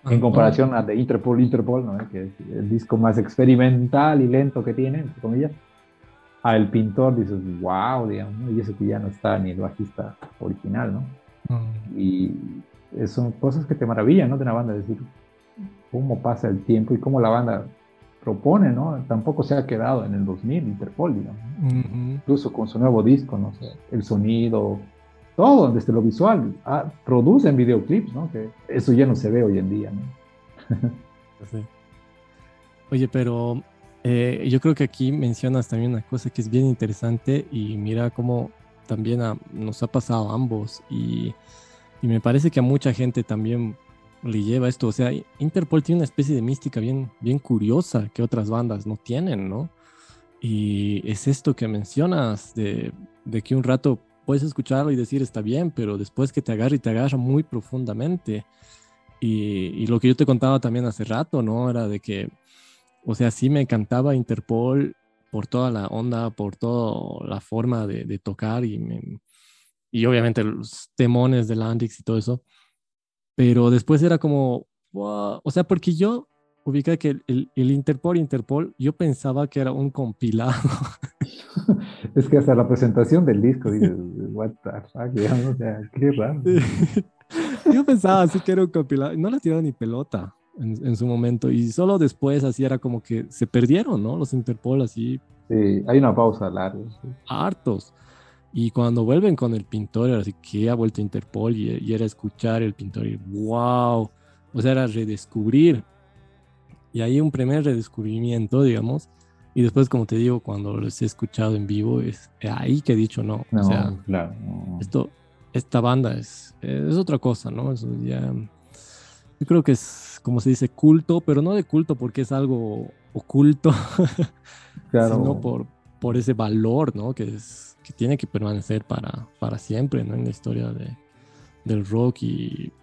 en comparación a de Interpol, Interpol, ¿no? que es el disco más experimental y lento que tiene, entre comillas, a El Pintor dices, wow, digamos, y eso que ya no está ni el bajista original, ¿no? Y son cosas que te maravillan, ¿no? De una banda, decir, cómo pasa el tiempo y cómo la banda propone, ¿no? Tampoco se ha quedado en el 2000 Interpol, digamos. Incluso con su nuevo disco, no sé, el sonido, todo, desde lo visual, ah, producen videoclips, ¿no? Que eso ya no se ve hoy en día, ¿no? Oye, pero eh, yo creo que aquí mencionas también una cosa que es bien interesante y mira cómo también nos ha pasado a ambos y, y me parece que a mucha gente también le lleva esto. O sea, Interpol tiene una especie de mística bien, bien curiosa que otras bandas no tienen, ¿no? Y es esto que mencionas de, de que un rato puedes escucharlo y decir está bien, pero después que te agarra y te agarra muy profundamente. Y, y, lo que yo te contaba también hace rato, ¿no? Era de que, o sea, sí me encantaba Interpol por toda la onda, por toda la forma de, de tocar y, y obviamente los temones de Landix y todo eso pero después era como, o sea, porque yo ubica que el, el, Interpol, Interpol, yo pensaba que era un compilado. es que hasta la presentación del disco dices, what the fuck, o sea, qué raro. yo pensaba así que era un compilado, no la tiraba ni pelota en, en, su momento, y solo después así era como que se perdieron, ¿no? Los Interpol así. Sí, hay una pausa larga. Hartos. Y cuando vuelven con el pintor, así que ha vuelto Interpol y, era escuchar el pintor y wow, o sea, era redescubrir. Y ahí un primer redescubrimiento, digamos. Y después, como te digo, cuando los he escuchado en vivo, es ahí que he dicho no. o sea, claro, esto, esta banda es, es otra cosa, ¿no? Eso ya. Yo creo que es, como se dice, culto, pero no de culto porque es algo oculto, claro. sino por, por ese valor, ¿no? Que es que tiene que permanecer para, para siempre ¿no? en la historia de, del rock y,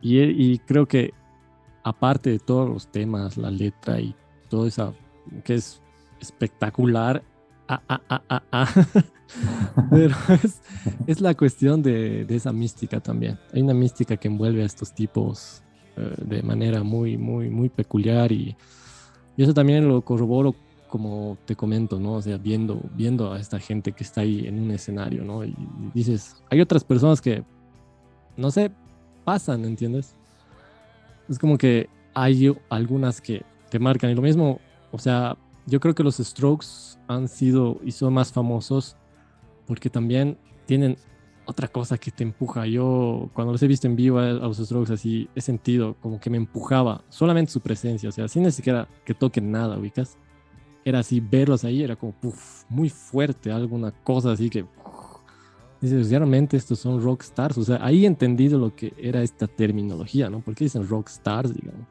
y, creo que aparte de todos los temas, la letra y todo eso que es espectacular, ah, ah, ah, pero es, es, la cuestión de, de, esa mística también. Hay una mística que envuelve a estos tipos eh, de manera muy, muy, muy peculiar y, y eso también lo corroboro como te comento, ¿no? O sea, viendo, viendo a esta gente que está ahí en un escenario, ¿no? Y dices, hay otras personas que, no sé, pasan, ¿entiendes? Es como que hay algunas que te marcan y lo mismo, o sea, yo creo que los Strokes han sido y son más famosos porque también tienen otra cosa que te empuja. Yo cuando los he visto en vivo a, los Strokes así, he sentido como que me empujaba solamente su presencia, o sea, sin ni siquiera que toquen nada, ubicas era así, verlos ahí era como muy fuerte, alguna cosa así que dices, realmente estos son rock stars. O sea, ahí he entendido lo que era esta terminología, ¿no? ¿Por qué dicen rock stars, digamos?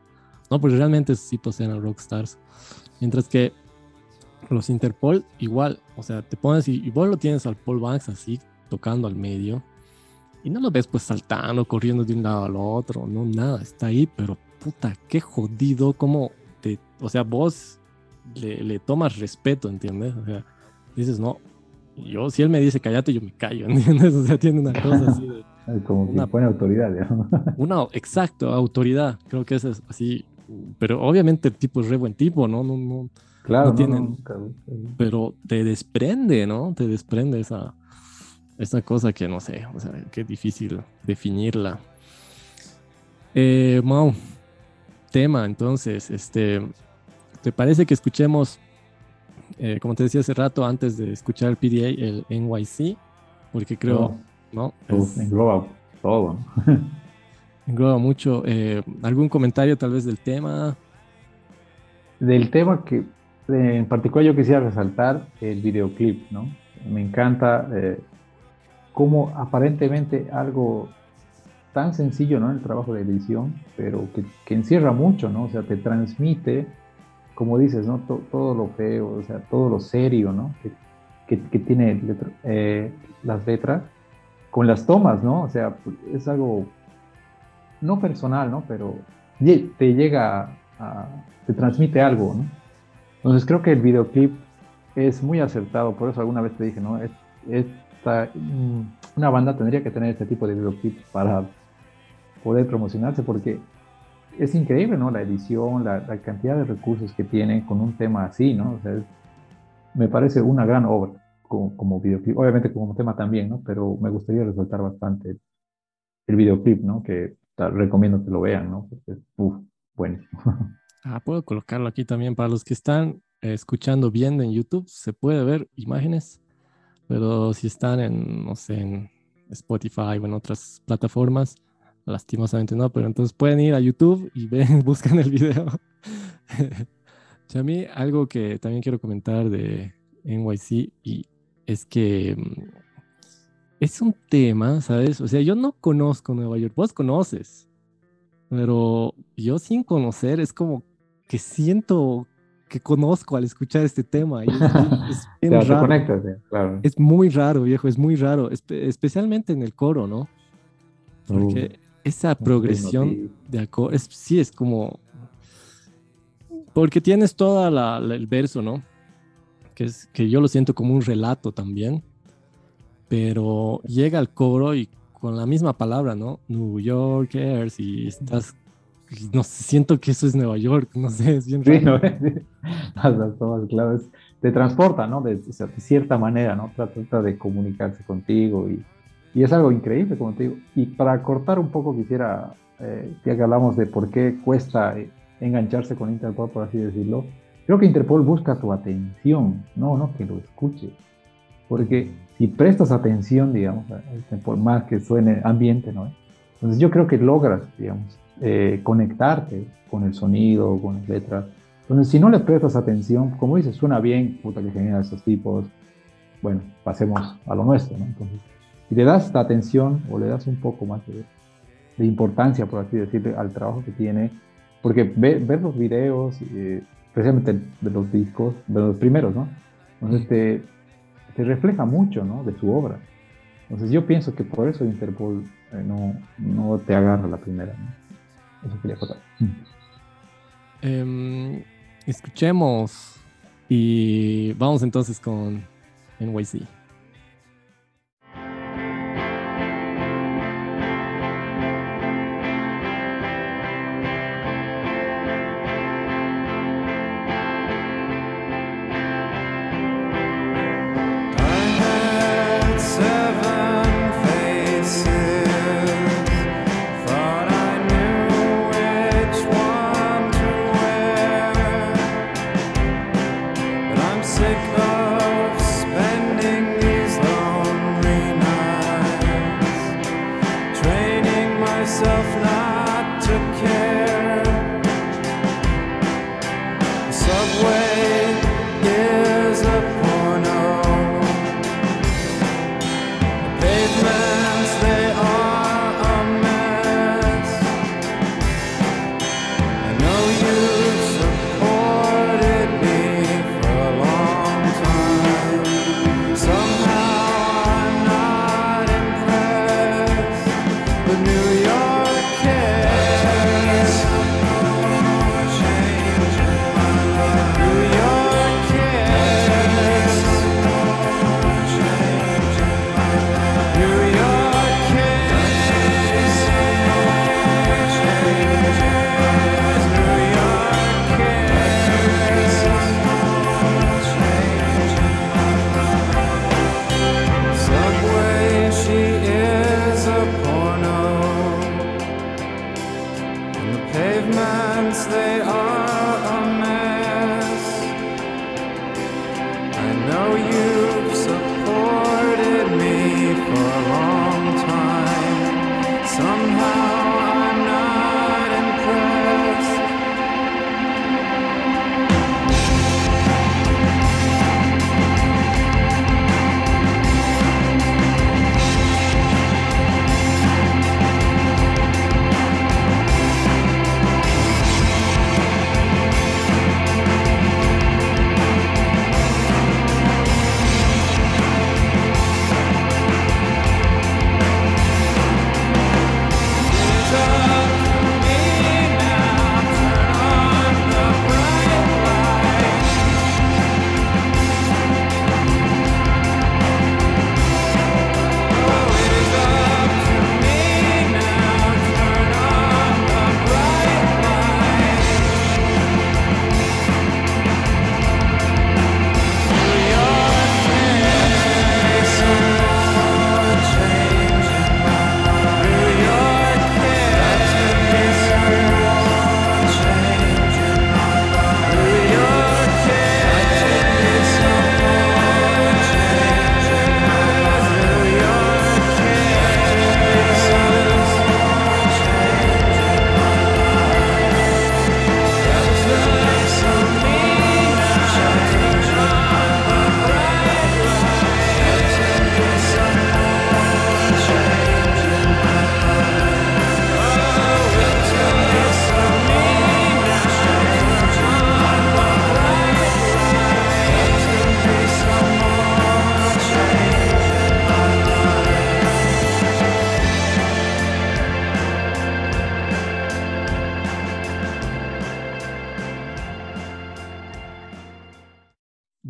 No, porque realmente sí poseen rock stars. Mientras que los Interpol, igual, o sea, te pones y, y vos lo tienes al Paul Banks así, tocando al medio, y no lo ves pues saltando, corriendo de un lado al otro, no, nada, está ahí, pero puta, qué jodido, como te, o sea, vos le, tomas respeto, ¿entiendes? O sea, dices, no, yo, si él me dice cállate, yo me callo, ¿entiendes? O sea, tiene una cosa así de... Como una, pone autoridad, digamos. Una, exacto, autoridad, creo que eso es así, pero obviamente el tipo es re buen tipo, ¿no? No, no, claro, no tienen, pero te desprende, ¿no? Te desprende esa, esa cosa que no sé, o sea, qué difícil definirla. Eh, Mau, tema, entonces, este, ¿Te parece que escuchemos, eh, como te decía hace rato, antes de escuchar el PDA, el NYC? Porque creo, ¿no? engloba todo. engloba mucho. Eh, ¿Algún comentario tal vez del tema? del tema que en particular yo quisiera resaltar el videoclip, ¿no? Me encanta eh, cómo aparentemente algo tan sencillo, ¿no? El trabajo de edición, pero que, que encierra mucho, ¿no? O sea, te transmite, como dices, ¿no? todo lo feo, o sea, todo lo serio, ¿no? Que, que, tiene eh, las letras con las tomas, ¿no? O sea, es algo no personal, ¿no? Pero te llega a, te transmite algo, ¿no? Entonces creo que el videoclip es muy acertado, por eso alguna vez te dije, ¿no? esta, mm, una banda tendría que tener este tipo de videoclips para poder promocionarse, porque es increíble, ¿no? La edición, la, cantidad de recursos que tiene con un tema así, ¿no? O sea, me parece una gran obra como, videoclip, obviamente como tema también, ¿no? Pero me gustaría resaltar bastante el videoclip, ¿no? Que recomiendo que lo vean, ¿no? Porque es, bueno. Ah, puedo colocarlo aquí también para los que están escuchando bien en YouTube, se puede ver imágenes, pero si están en, no sé, en Spotify o en otras plataformas, lastimosamente no, pero entonces pueden ir a YouTube y ven, buscan el video. a mí algo que también quiero comentar de NYC y es que mm, es un tema, ¿sabes? O sea, yo no conozco Nueva York, vos conoces, pero yo sin conocer es como que siento que conozco al escuchar este tema. Y es, claro. es muy raro, viejo, es muy raro, especialmente en el coro, ¿no? Porque uh, esa progresión de acordes, sí es como... Porque tienes todo el verso, ¿no? Que, es, que yo lo siento como un relato también, pero llega al coro y con la misma palabra, ¿no? New Yorkers y estás no siento que eso es Nueva York, no sé, es bien raro. las tomas claves te transporta, ¿no? De, cierta manera, ¿no? Trata de comunicarse contigo y, y, es algo increíble, como te digo. Y para cortar un poco quisiera, eh, ya que hablamos de por qué cuesta eh, engancharse con Interpol, por así decirlo, creo que Interpol busca tu atención, no, no que lo escuche. Porque si prestas atención, digamos, por más que suene ambiente, ¿no? Entonces yo creo que logras, digamos, eh, conectarte con el sonido, con las letras. Entonces, si no le prestas atención, como dices, suena bien, puta que genial estos tipos, bueno, pasemos a lo nuestro, ¿no? Entonces, si le das la atención o le das un poco más de, importancia, por así decirlo, al trabajo que tiene, porque ver los videos, eh, especialmente de los discos, de los primeros, ¿no? Entonces te, te refleja mucho, ¿no? De su obra. Entonces yo pienso que por eso Interpol eh, no, no te agarra la primera, ¿no? Eso quería em, escuchemos y vamos entonces con NYC.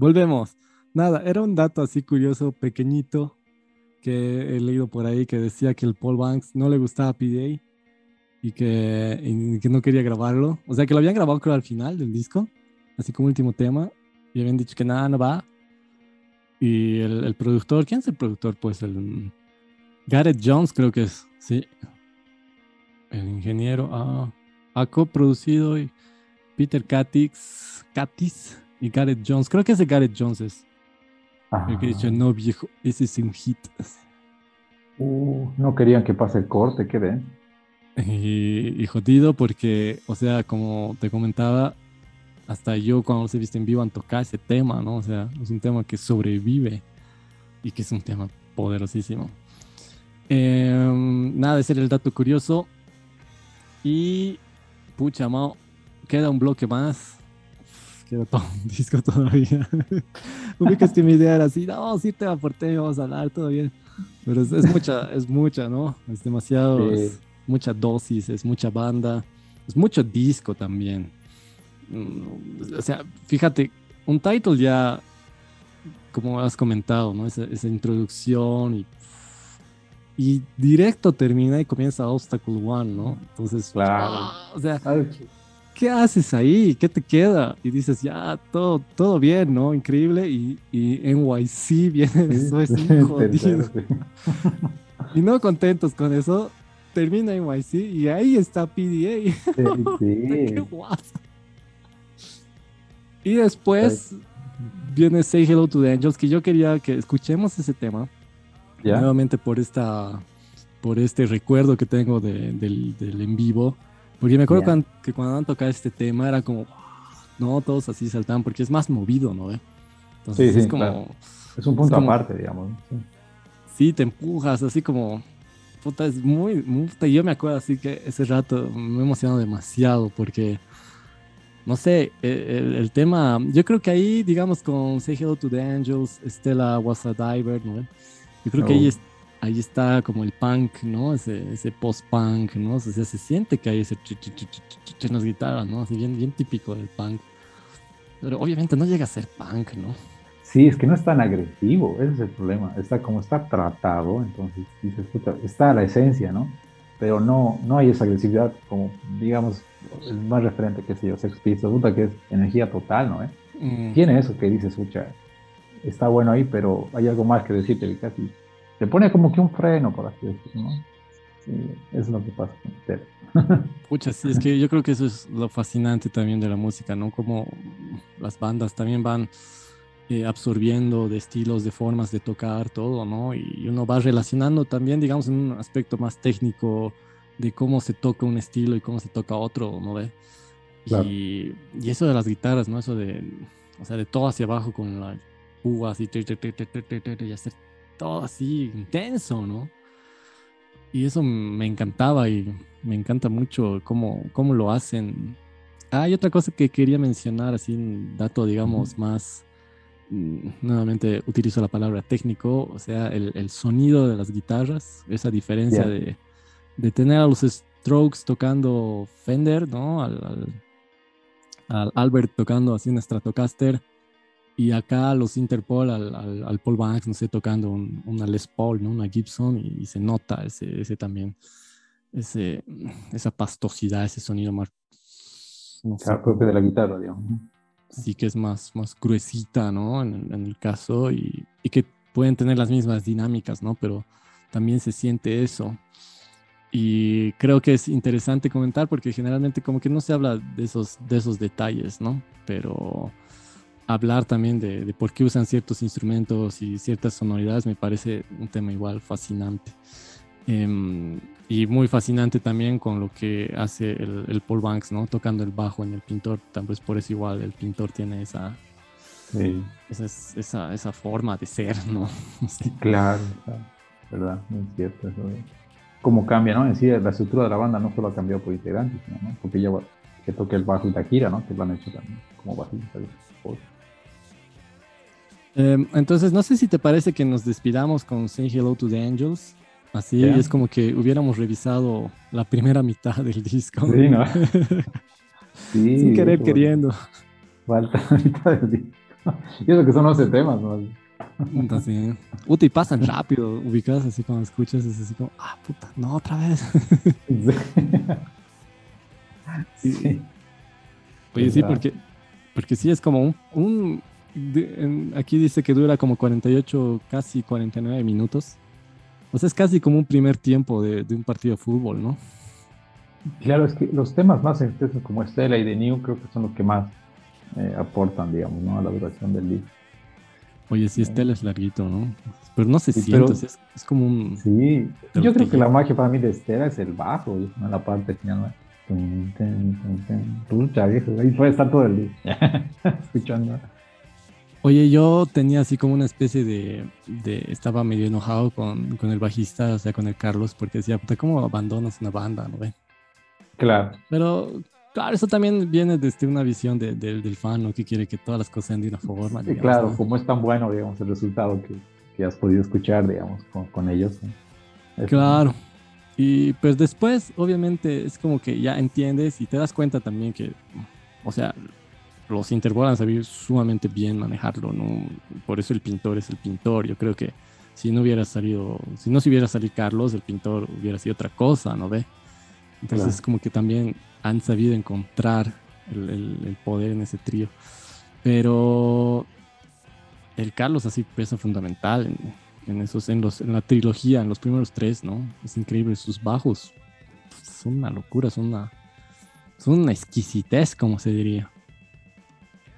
Volvemos. Nada, era un dato así curioso, pequeñito, que he leído por ahí que decía que el Paul Banks no le gustaba PDA y que, que no quería grabarlo. O sea, que lo habían grabado creo al final del disco, así como último tema, y habían dicho que nada, no va. Y el, productor, ¿quién es el productor? Pues el Gareth Jones creo que es, sí. El ingeniero, ah, ha coproducido y Peter Katix, Katis y Gareth Jones. Creo que ese Gareth Jones es. El que dicho, no viejo, ese es un hit. Uh, no querían que pase el corte, ¿qué ven? Y, y, jodido porque, o sea, como te comentaba, hasta yo cuando se viste en vivo han tocado ese tema, ¿no? O sea, es un tema que sobrevive y que es un tema poderosísimo. Eh, nada, ese era el dato curioso. Y, pucha, mao, queda un bloque más. Queda todo un disco todavía. Ubicas que mi idea era así, no, sí te aporté, vamos a hablar, todo bien. Pero es, es mucha, es mucha, ¿no? Es demasiado, sí. es mucha dosis, es mucha banda, es mucho disco también. O sea, fíjate, un title ya, como has comentado, ¿no? Esa, esa introducción y y directo termina y comienza Obstacle One, ¿no? Entonces, claro. ¡ah! o sea, ¿qué haces ahí? ¿Qué te queda? Y dices, ya, todo, todo bien, ¿no? Increíble. Y, y NYC viene después, sí, jodido. y no contentos con eso, termina NYC y ahí está PDA. Sí, Qué guapo. Y después viene Say Hello to the Angels, que yo quería que escuchemos ese tema ¿Ya? nuevamente por esta por este recuerdo que tengo de, del, del, en vivo porque me acuerdo yeah. cuando, que cuando han tocado este tema era como no todos así saltaban porque es más movido no entonces sí, sí, es como claro. es un punto es como, aparte digamos sí. sí. te empujas así como puta es muy, muy puta, yo me acuerdo así que ese rato me emocionó demasiado porque no sé, el, el, tema, yo creo que ahí, digamos, con Say Hello to the Angels, Stella was a diver, ¿no? Yo creo oh. que ahí, es, ahí está como el punk, ¿no? Ese, ese post-punk, ¿no? O sea, se siente que hay ese ch ch ch en las guitarras, ¿no? Así bien, bien típico del punk. Pero obviamente no llega a ser punk, ¿no? Sí, es que no es tan agresivo, ese es el problema. Está como está tratado, entonces dices, puta, está la esencia, ¿no? Pero no, no hay esa agresividad como, digamos, el más referente que sé yo, Sex Pistols, puta, que es energía total, ¿no? ¿Eh? Mm. Tiene eso que dices, escucha, está bueno ahí, pero hay algo más que decirte casi te pone como que un freno, por así decirlo, ¿no? Sí, es lo que pasa con usted. Pucha, sí, es que yo creo que eso es lo fascinante también de la música, ¿no? Como las bandas también van eh, absorbiendo de estilos, de formas de tocar, todo, ¿no? Y uno va relacionando también, digamos, en un aspecto más técnico de cómo se toca un estilo y cómo se toca otro, ¿no ve? Claro. Y, y, eso de las guitarras, ¿no? Eso de, o sea, de todo hacia abajo con la púas y, y hacer todo así intenso, ¿no? Y eso me encantaba y me encanta mucho cómo, cómo lo hacen. Ah, hay otra cosa que quería mencionar, así un dato, digamos, uh -huh. más, mm, nuevamente utilizo la palabra técnico, o sea, el, el sonido de las guitarras, esa diferencia yeah. de, de, tener a los Strokes tocando Fender, ¿no? Al, al, al Albert tocando así un Stratocaster y acá los Interpol al, al, al, Paul Banks, no sé, tocando un, una Les Paul, ¿no? una Gibson, y, y, se nota ese, ese también, ese, esa pastosidad, ese sonido más... No sé, propio de la guitarra, digamos. Sí que es más, más gruesita, ¿no? En, en el caso, y, y, que pueden tener las mismas dinámicas, ¿no? Pero también se siente eso. Y creo que es interesante comentar porque generalmente como que no se habla de esos, de esos detalles, ¿no? Pero hablar también de, de, por qué usan ciertos instrumentos y ciertas sonoridades me parece un tema igual fascinante. Eh, y muy fascinante también con lo que hace el, el, Paul Banks, ¿no? Tocando el bajo en el pintor. Tal vez por eso igual el pintor tiene esa, sí. esa, esa, esa, forma de ser, ¿no? Sí. Claro, claro, verdad, muy cierto. Eso. Cómo cambia, ¿no? En sí, la estructura de la banda no solo ha cambiado por integrantes, ¿no? Porque ya que toque el bajo y Takira, ¿no? Que lo han hecho también como bajista. Eh, entonces, no sé si te parece que nos despidamos con Say Hello to the Angels. Así yeah. es como que hubiéramos revisado la primera mitad del disco. Sí, ¿no? sí, Sin querer, queriendo. Falta la mitad del disco. y eso que son 11 temas, ¿no? Entonces, puta, y pasan rápido, ubicadas así cuando escuchas, es así como, ah, puta, no, otra vez. sí. sí. Oye, sí, porque, porque sí es como un, un aquí dice que dura como 48, casi 49 minutos. O sea, es casi como un primer tiempo de, de un partido de fútbol, ¿no? Claro, es que los temas más extensos como Estela y de New creo que son los que más eh, aportan, digamos, ¿no? a la duración del libro. Oye, sí, Estela es larguito, ¿no? Pero no se siente, es, es, como un... Sí, yo creo que la magia para mí de Estela es el bajo, ¿no? la parte final. Pucha, viejo, ahí puede estar todo el día escuchando. Oye, yo tenía así como una especie de, de estaba medio enojado con, con, el bajista, o sea, con el Carlos, porque decía, puta, ¿cómo abandonas una banda, no ve? Claro. Pero, claro, eso también viene desde una visión de, del fan, ¿no? Que quiere que todas las cosas sean de una forma. Sí, claro, como es tan bueno, digamos, el resultado que, que has podido escuchar, digamos, con, con ellos. ¿no? Claro. Y pues después, obviamente, es como que ya entiendes y te das cuenta también que, o sea, los Interpol han sabido sumamente bien manejarlo, ¿no? Por eso el pintor es el pintor. Yo creo que si no hubiera salido, si no se hubiera salido Carlos, el pintor hubiera sido otra cosa, ¿no ve? Entonces es como que también han sabido encontrar el, el, poder en ese trío. Pero el Carlos así pesa fundamental en, en, esos, en, los, en la trilogía, en los primeros tres, ¿no? Es increíble, sus bajos son una locura, son una, son una exquisitez, como se diría.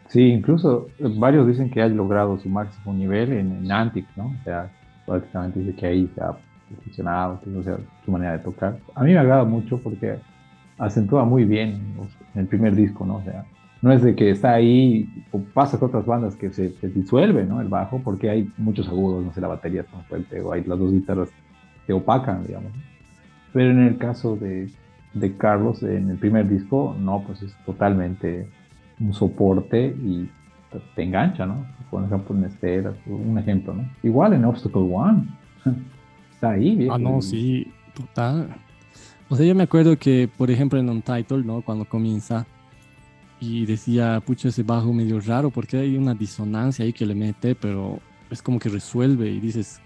Sí, incluso varios dicen que ha logrado su máximo nivel en, en Antic, ¿no? O sea, prácticamente dice que ahí se ha funcionado, o sea, su manera de tocar. A mí me agrada mucho porque acentúa muy bien en el primer disco, ¿no? O sea, no es de que está ahí o pasa con otras bandas que se, se, disuelve, ¿no? El bajo, porque hay muchos agudos, no sé, la batería es tan fuerte, o hay las dos guitarras que opacan, digamos. Pero en el caso de Carlos, en el primer disco, no, pues es totalmente un soporte y te engancha, ¿no? Por ejemplo, en este un ejemplo, ¿no? Igual en Obstacle One. Está ahí, bien. Ah, no, sí, total. O sea, yo me acuerdo que, por ejemplo, en Untitled, ¿no? Cuando comienza y decía, pucha, ese bajo medio raro, porque hay una disonancia ahí que le mete, pero es como que resuelve y dices,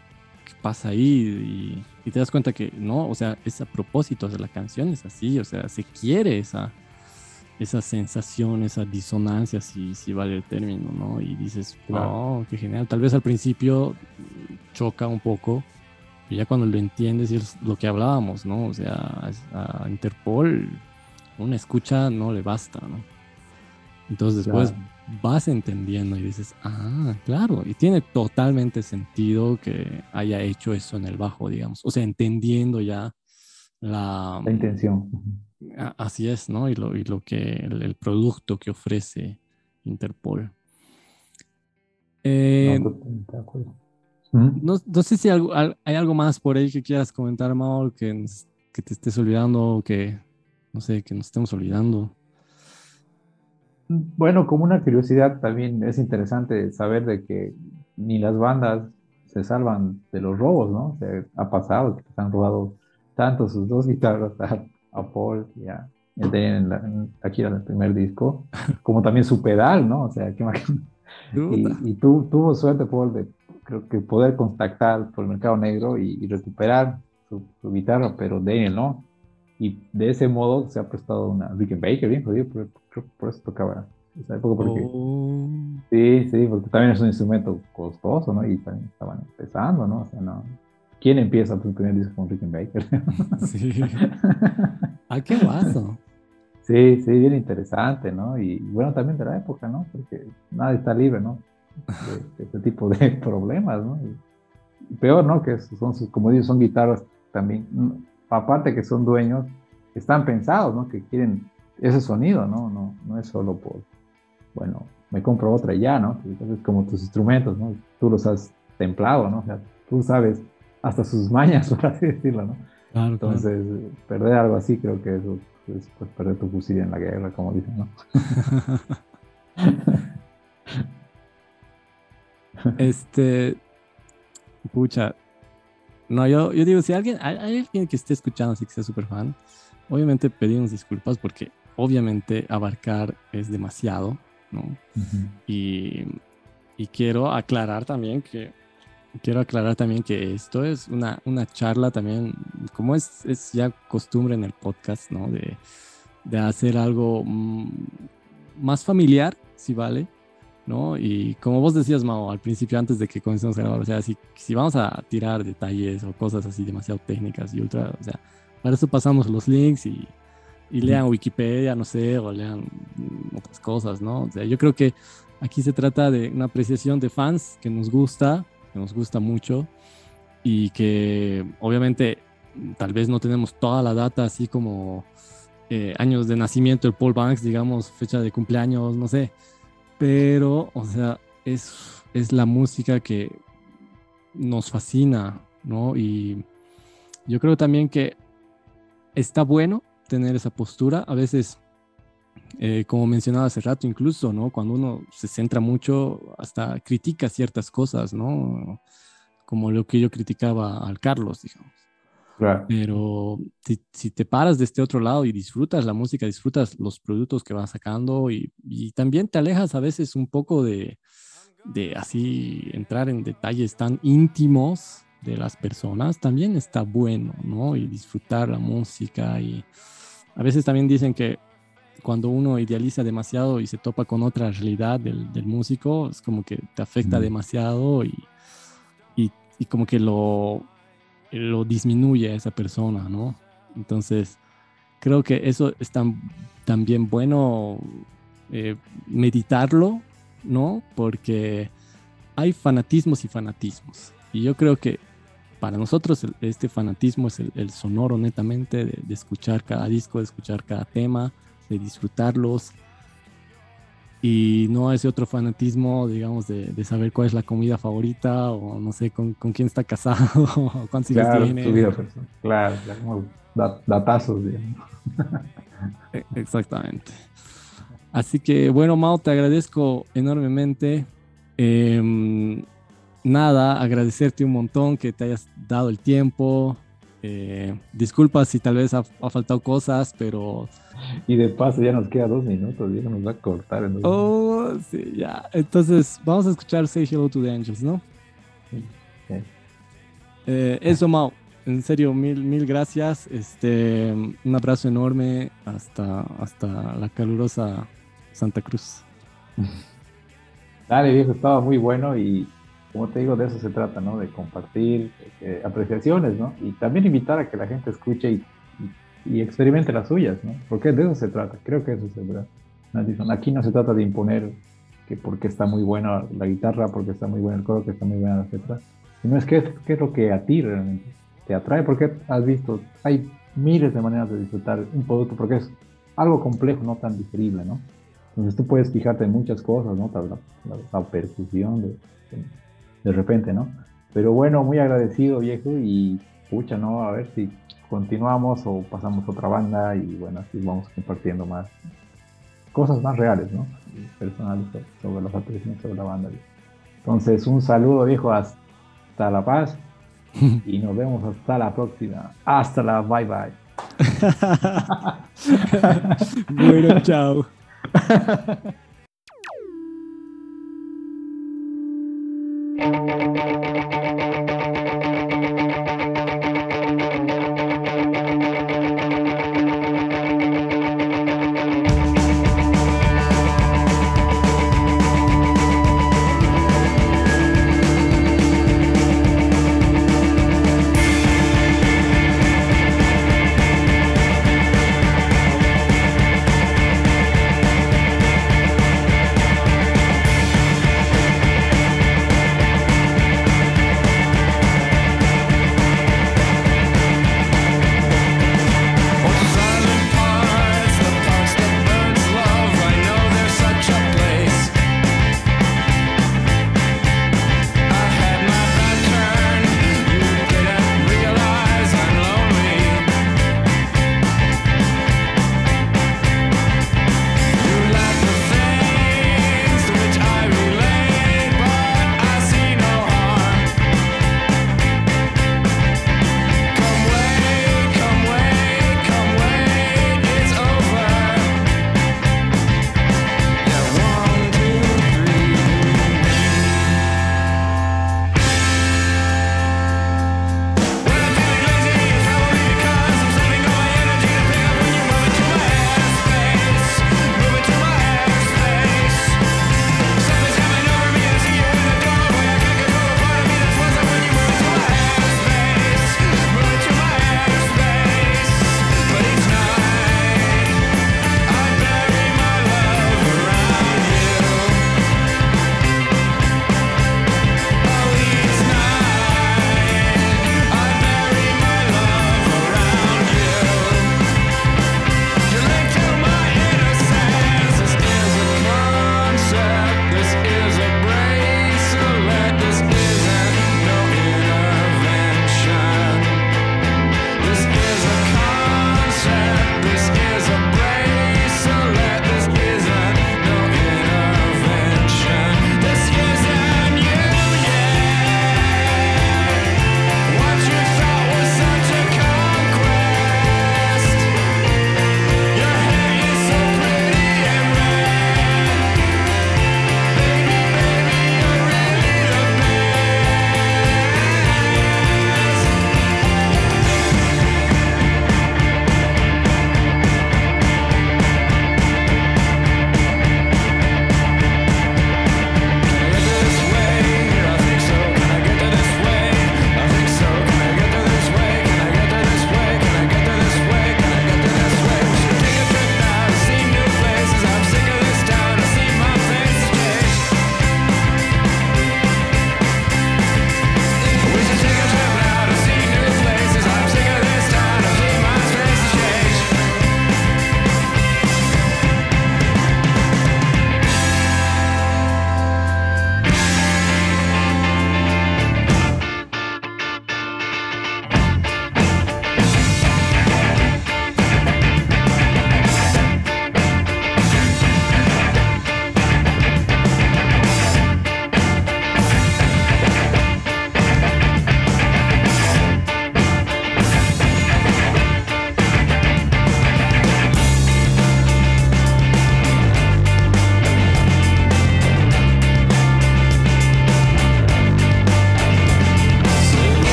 ¿qué pasa ahí? Y, y te das cuenta que no, o sea, es a propósito, de la canción es así, o sea, se quiere esa, esa sensación, esa disonancia, si, si vale el término, ¿no? Y dices, wow, qué genial. Tal vez al principio choca un poco, y ya cuando lo entiendes y es lo que hablábamos, ¿no? O sea, a Interpol una escucha no le basta, ¿no? Entonces después claro. vas entendiendo y dices, ah, claro, y tiene totalmente sentido que haya hecho eso en el bajo, digamos. O sea, entendiendo ya la, la intención. Así es, ¿no? Y lo, y lo que, el, el producto que ofrece Interpol. Eh, no, sé si hay algo, hay algo más por ahí que quieras comentar, Mauro, que, que te estés olvidando, que no sé, que nos estemos olvidando. Bueno, como una curiosidad también es interesante saber de que ni las bandas se salvan de los robos, ¿no? O sea, ha pasado que se han robado tanto sus dos guitarras a, a Paul y a el de en la, en, aquí en el primer disco, como también su pedal, ¿no? O sea, que y, y tú, tuvo suerte, Paul, de creo que poder contactar por el mercado negro y, y recuperar su, su, guitarra, pero Daniel no. Y de ese modo se ha prestado una Rickenbacker, bien jodido, por, por, por, eso tocaba esa época, porque Oh. sí, sí, porque también es un instrumento costoso, ¿no? Y también estaban empezando, ¿no? O sea, no. ¿Quién empieza su primer disco con Rickenbacker? Sí. ah, qué guaso. Sí, sí, bien interesante, ¿no? Y bueno, también de la época, ¿no? Porque nadie está libre, ¿no? De, de este tipo de problemas, ¿no? Y peor, ¿no? Que son, sus, como digo, son guitarras también, aparte que son dueños, están pensados, ¿no? Que quieren ese sonido, ¿no? No, no es solo por, bueno, me compro otra y ya, ¿no? Entonces, como tus instrumentos, ¿no? Tú los has templado, ¿no? O sea, tú sabes hasta sus mañas, por así decirlo, ¿no? Claro, Entonces, claro. perder algo así creo que eso es pues, perder tu fusil en la guerra, como dicen, ¿no? este, pucha, no, yo, yo digo, si alguien, hay, hay alguien que esté escuchando, así que sea súper fan, obviamente pedimos disculpas porque obviamente abarcar es demasiado, ¿no? Uh -huh. Y y quiero aclarar también que quiero aclarar también que esto es una, una charla también, como es, es ya costumbre en el podcast, ¿no? De, de hacer algo mm, más familiar, si vale, ¿no? Y como vos decías, Mao, al principio, antes de que comencemos a grabar, o sea, si, si vamos a tirar detalles o cosas así demasiado técnicas y ultra, o sea, para eso pasamos los links y, y lean Wikipedia, no sé, o lean otras cosas, ¿no? O sea, yo creo que aquí se trata de una apreciación de fans que nos gusta, que nos gusta mucho y que obviamente tal vez no tenemos toda la data así como eh, años de nacimiento de Paul Banks, digamos, fecha de cumpleaños, no sé, pero, o sea, es, es la música que nos fascina, ¿no? Y yo creo también que está bueno tener esa postura. A veces, eh, como mencionaba hace rato, incluso, ¿no? Cuando uno se centra mucho, hasta critica ciertas cosas, ¿no? Como lo que yo criticaba al Carlos, digamos. Pero si, te paras de este otro lado y disfrutas la música, disfrutas los productos que vas sacando y, y también te alejas a veces un poco de, de así entrar en detalles tan íntimos de las personas, también está bueno, ¿no? Y disfrutar la música y a veces también dicen que cuando uno idealiza demasiado y se topa con otra realidad del, músico, es como que te afecta demasiado y, y, como que lo, lo disminuye a esa persona, ¿no? Entonces, creo que eso es también bueno eh, meditarlo, ¿no? Porque hay fanatismos y fanatismos. Y yo creo que para nosotros este fanatismo es el, sonoro netamente de, escuchar cada disco, de escuchar cada tema, de disfrutarlos. Y no ese otro fanatismo, digamos, de, saber cuál es la comida favorita o no sé con, quién está casado o cuántos hijos tiene. claro, como datazos, e, Exactamente. Así que bueno, Mao, te agradezco enormemente. Eh, nada, agradecerte un montón que te hayas dado el tiempo. Eh, disculpa si tal vez ha, faltado cosas, pero... Y de paso ya nos queda dos minutos, ya nos va a cortar. Oh, sí, ya. Entonces vamos a escuchar Say Hello to the Angels, ¿no? Sí. Eh, eso, Mau. En serio, mil, mil gracias. Este, un abrazo enorme hasta, hasta la calurosa Santa Cruz. Dale, viejo, estaba muy bueno y como te digo, de eso se trata, ¿no? De compartir eh, apreciaciones, ¿no? Y también invitar a que la gente escuche y, y, experimente las suyas, ¿no? Porque de eso se trata, creo que eso se trata. Aquí no se trata de imponer que porque está muy buena la guitarra, porque está muy bueno el coro, que está muy buena la letra, sino es que qué es lo que a ti realmente te atrae, porque has visto, hay miles de maneras de disfrutar un producto, porque es algo complejo, no tan digerible, ¿no? Entonces tú puedes fijarte en muchas cosas, ¿no? La, la, percusión de repente, ¿no? Pero bueno, muy agradecido, viejo, y pucha, ¿no? A ver si continuamos o pasamos otra banda y bueno, así vamos compartiendo más cosas más reales, ¿no? Personales sobre las apreciaciones sobre la banda. Entonces, un saludo, viejo, hasta La Paz y nos vemos hasta la próxima. Hasta la bye bye. bueno, chao.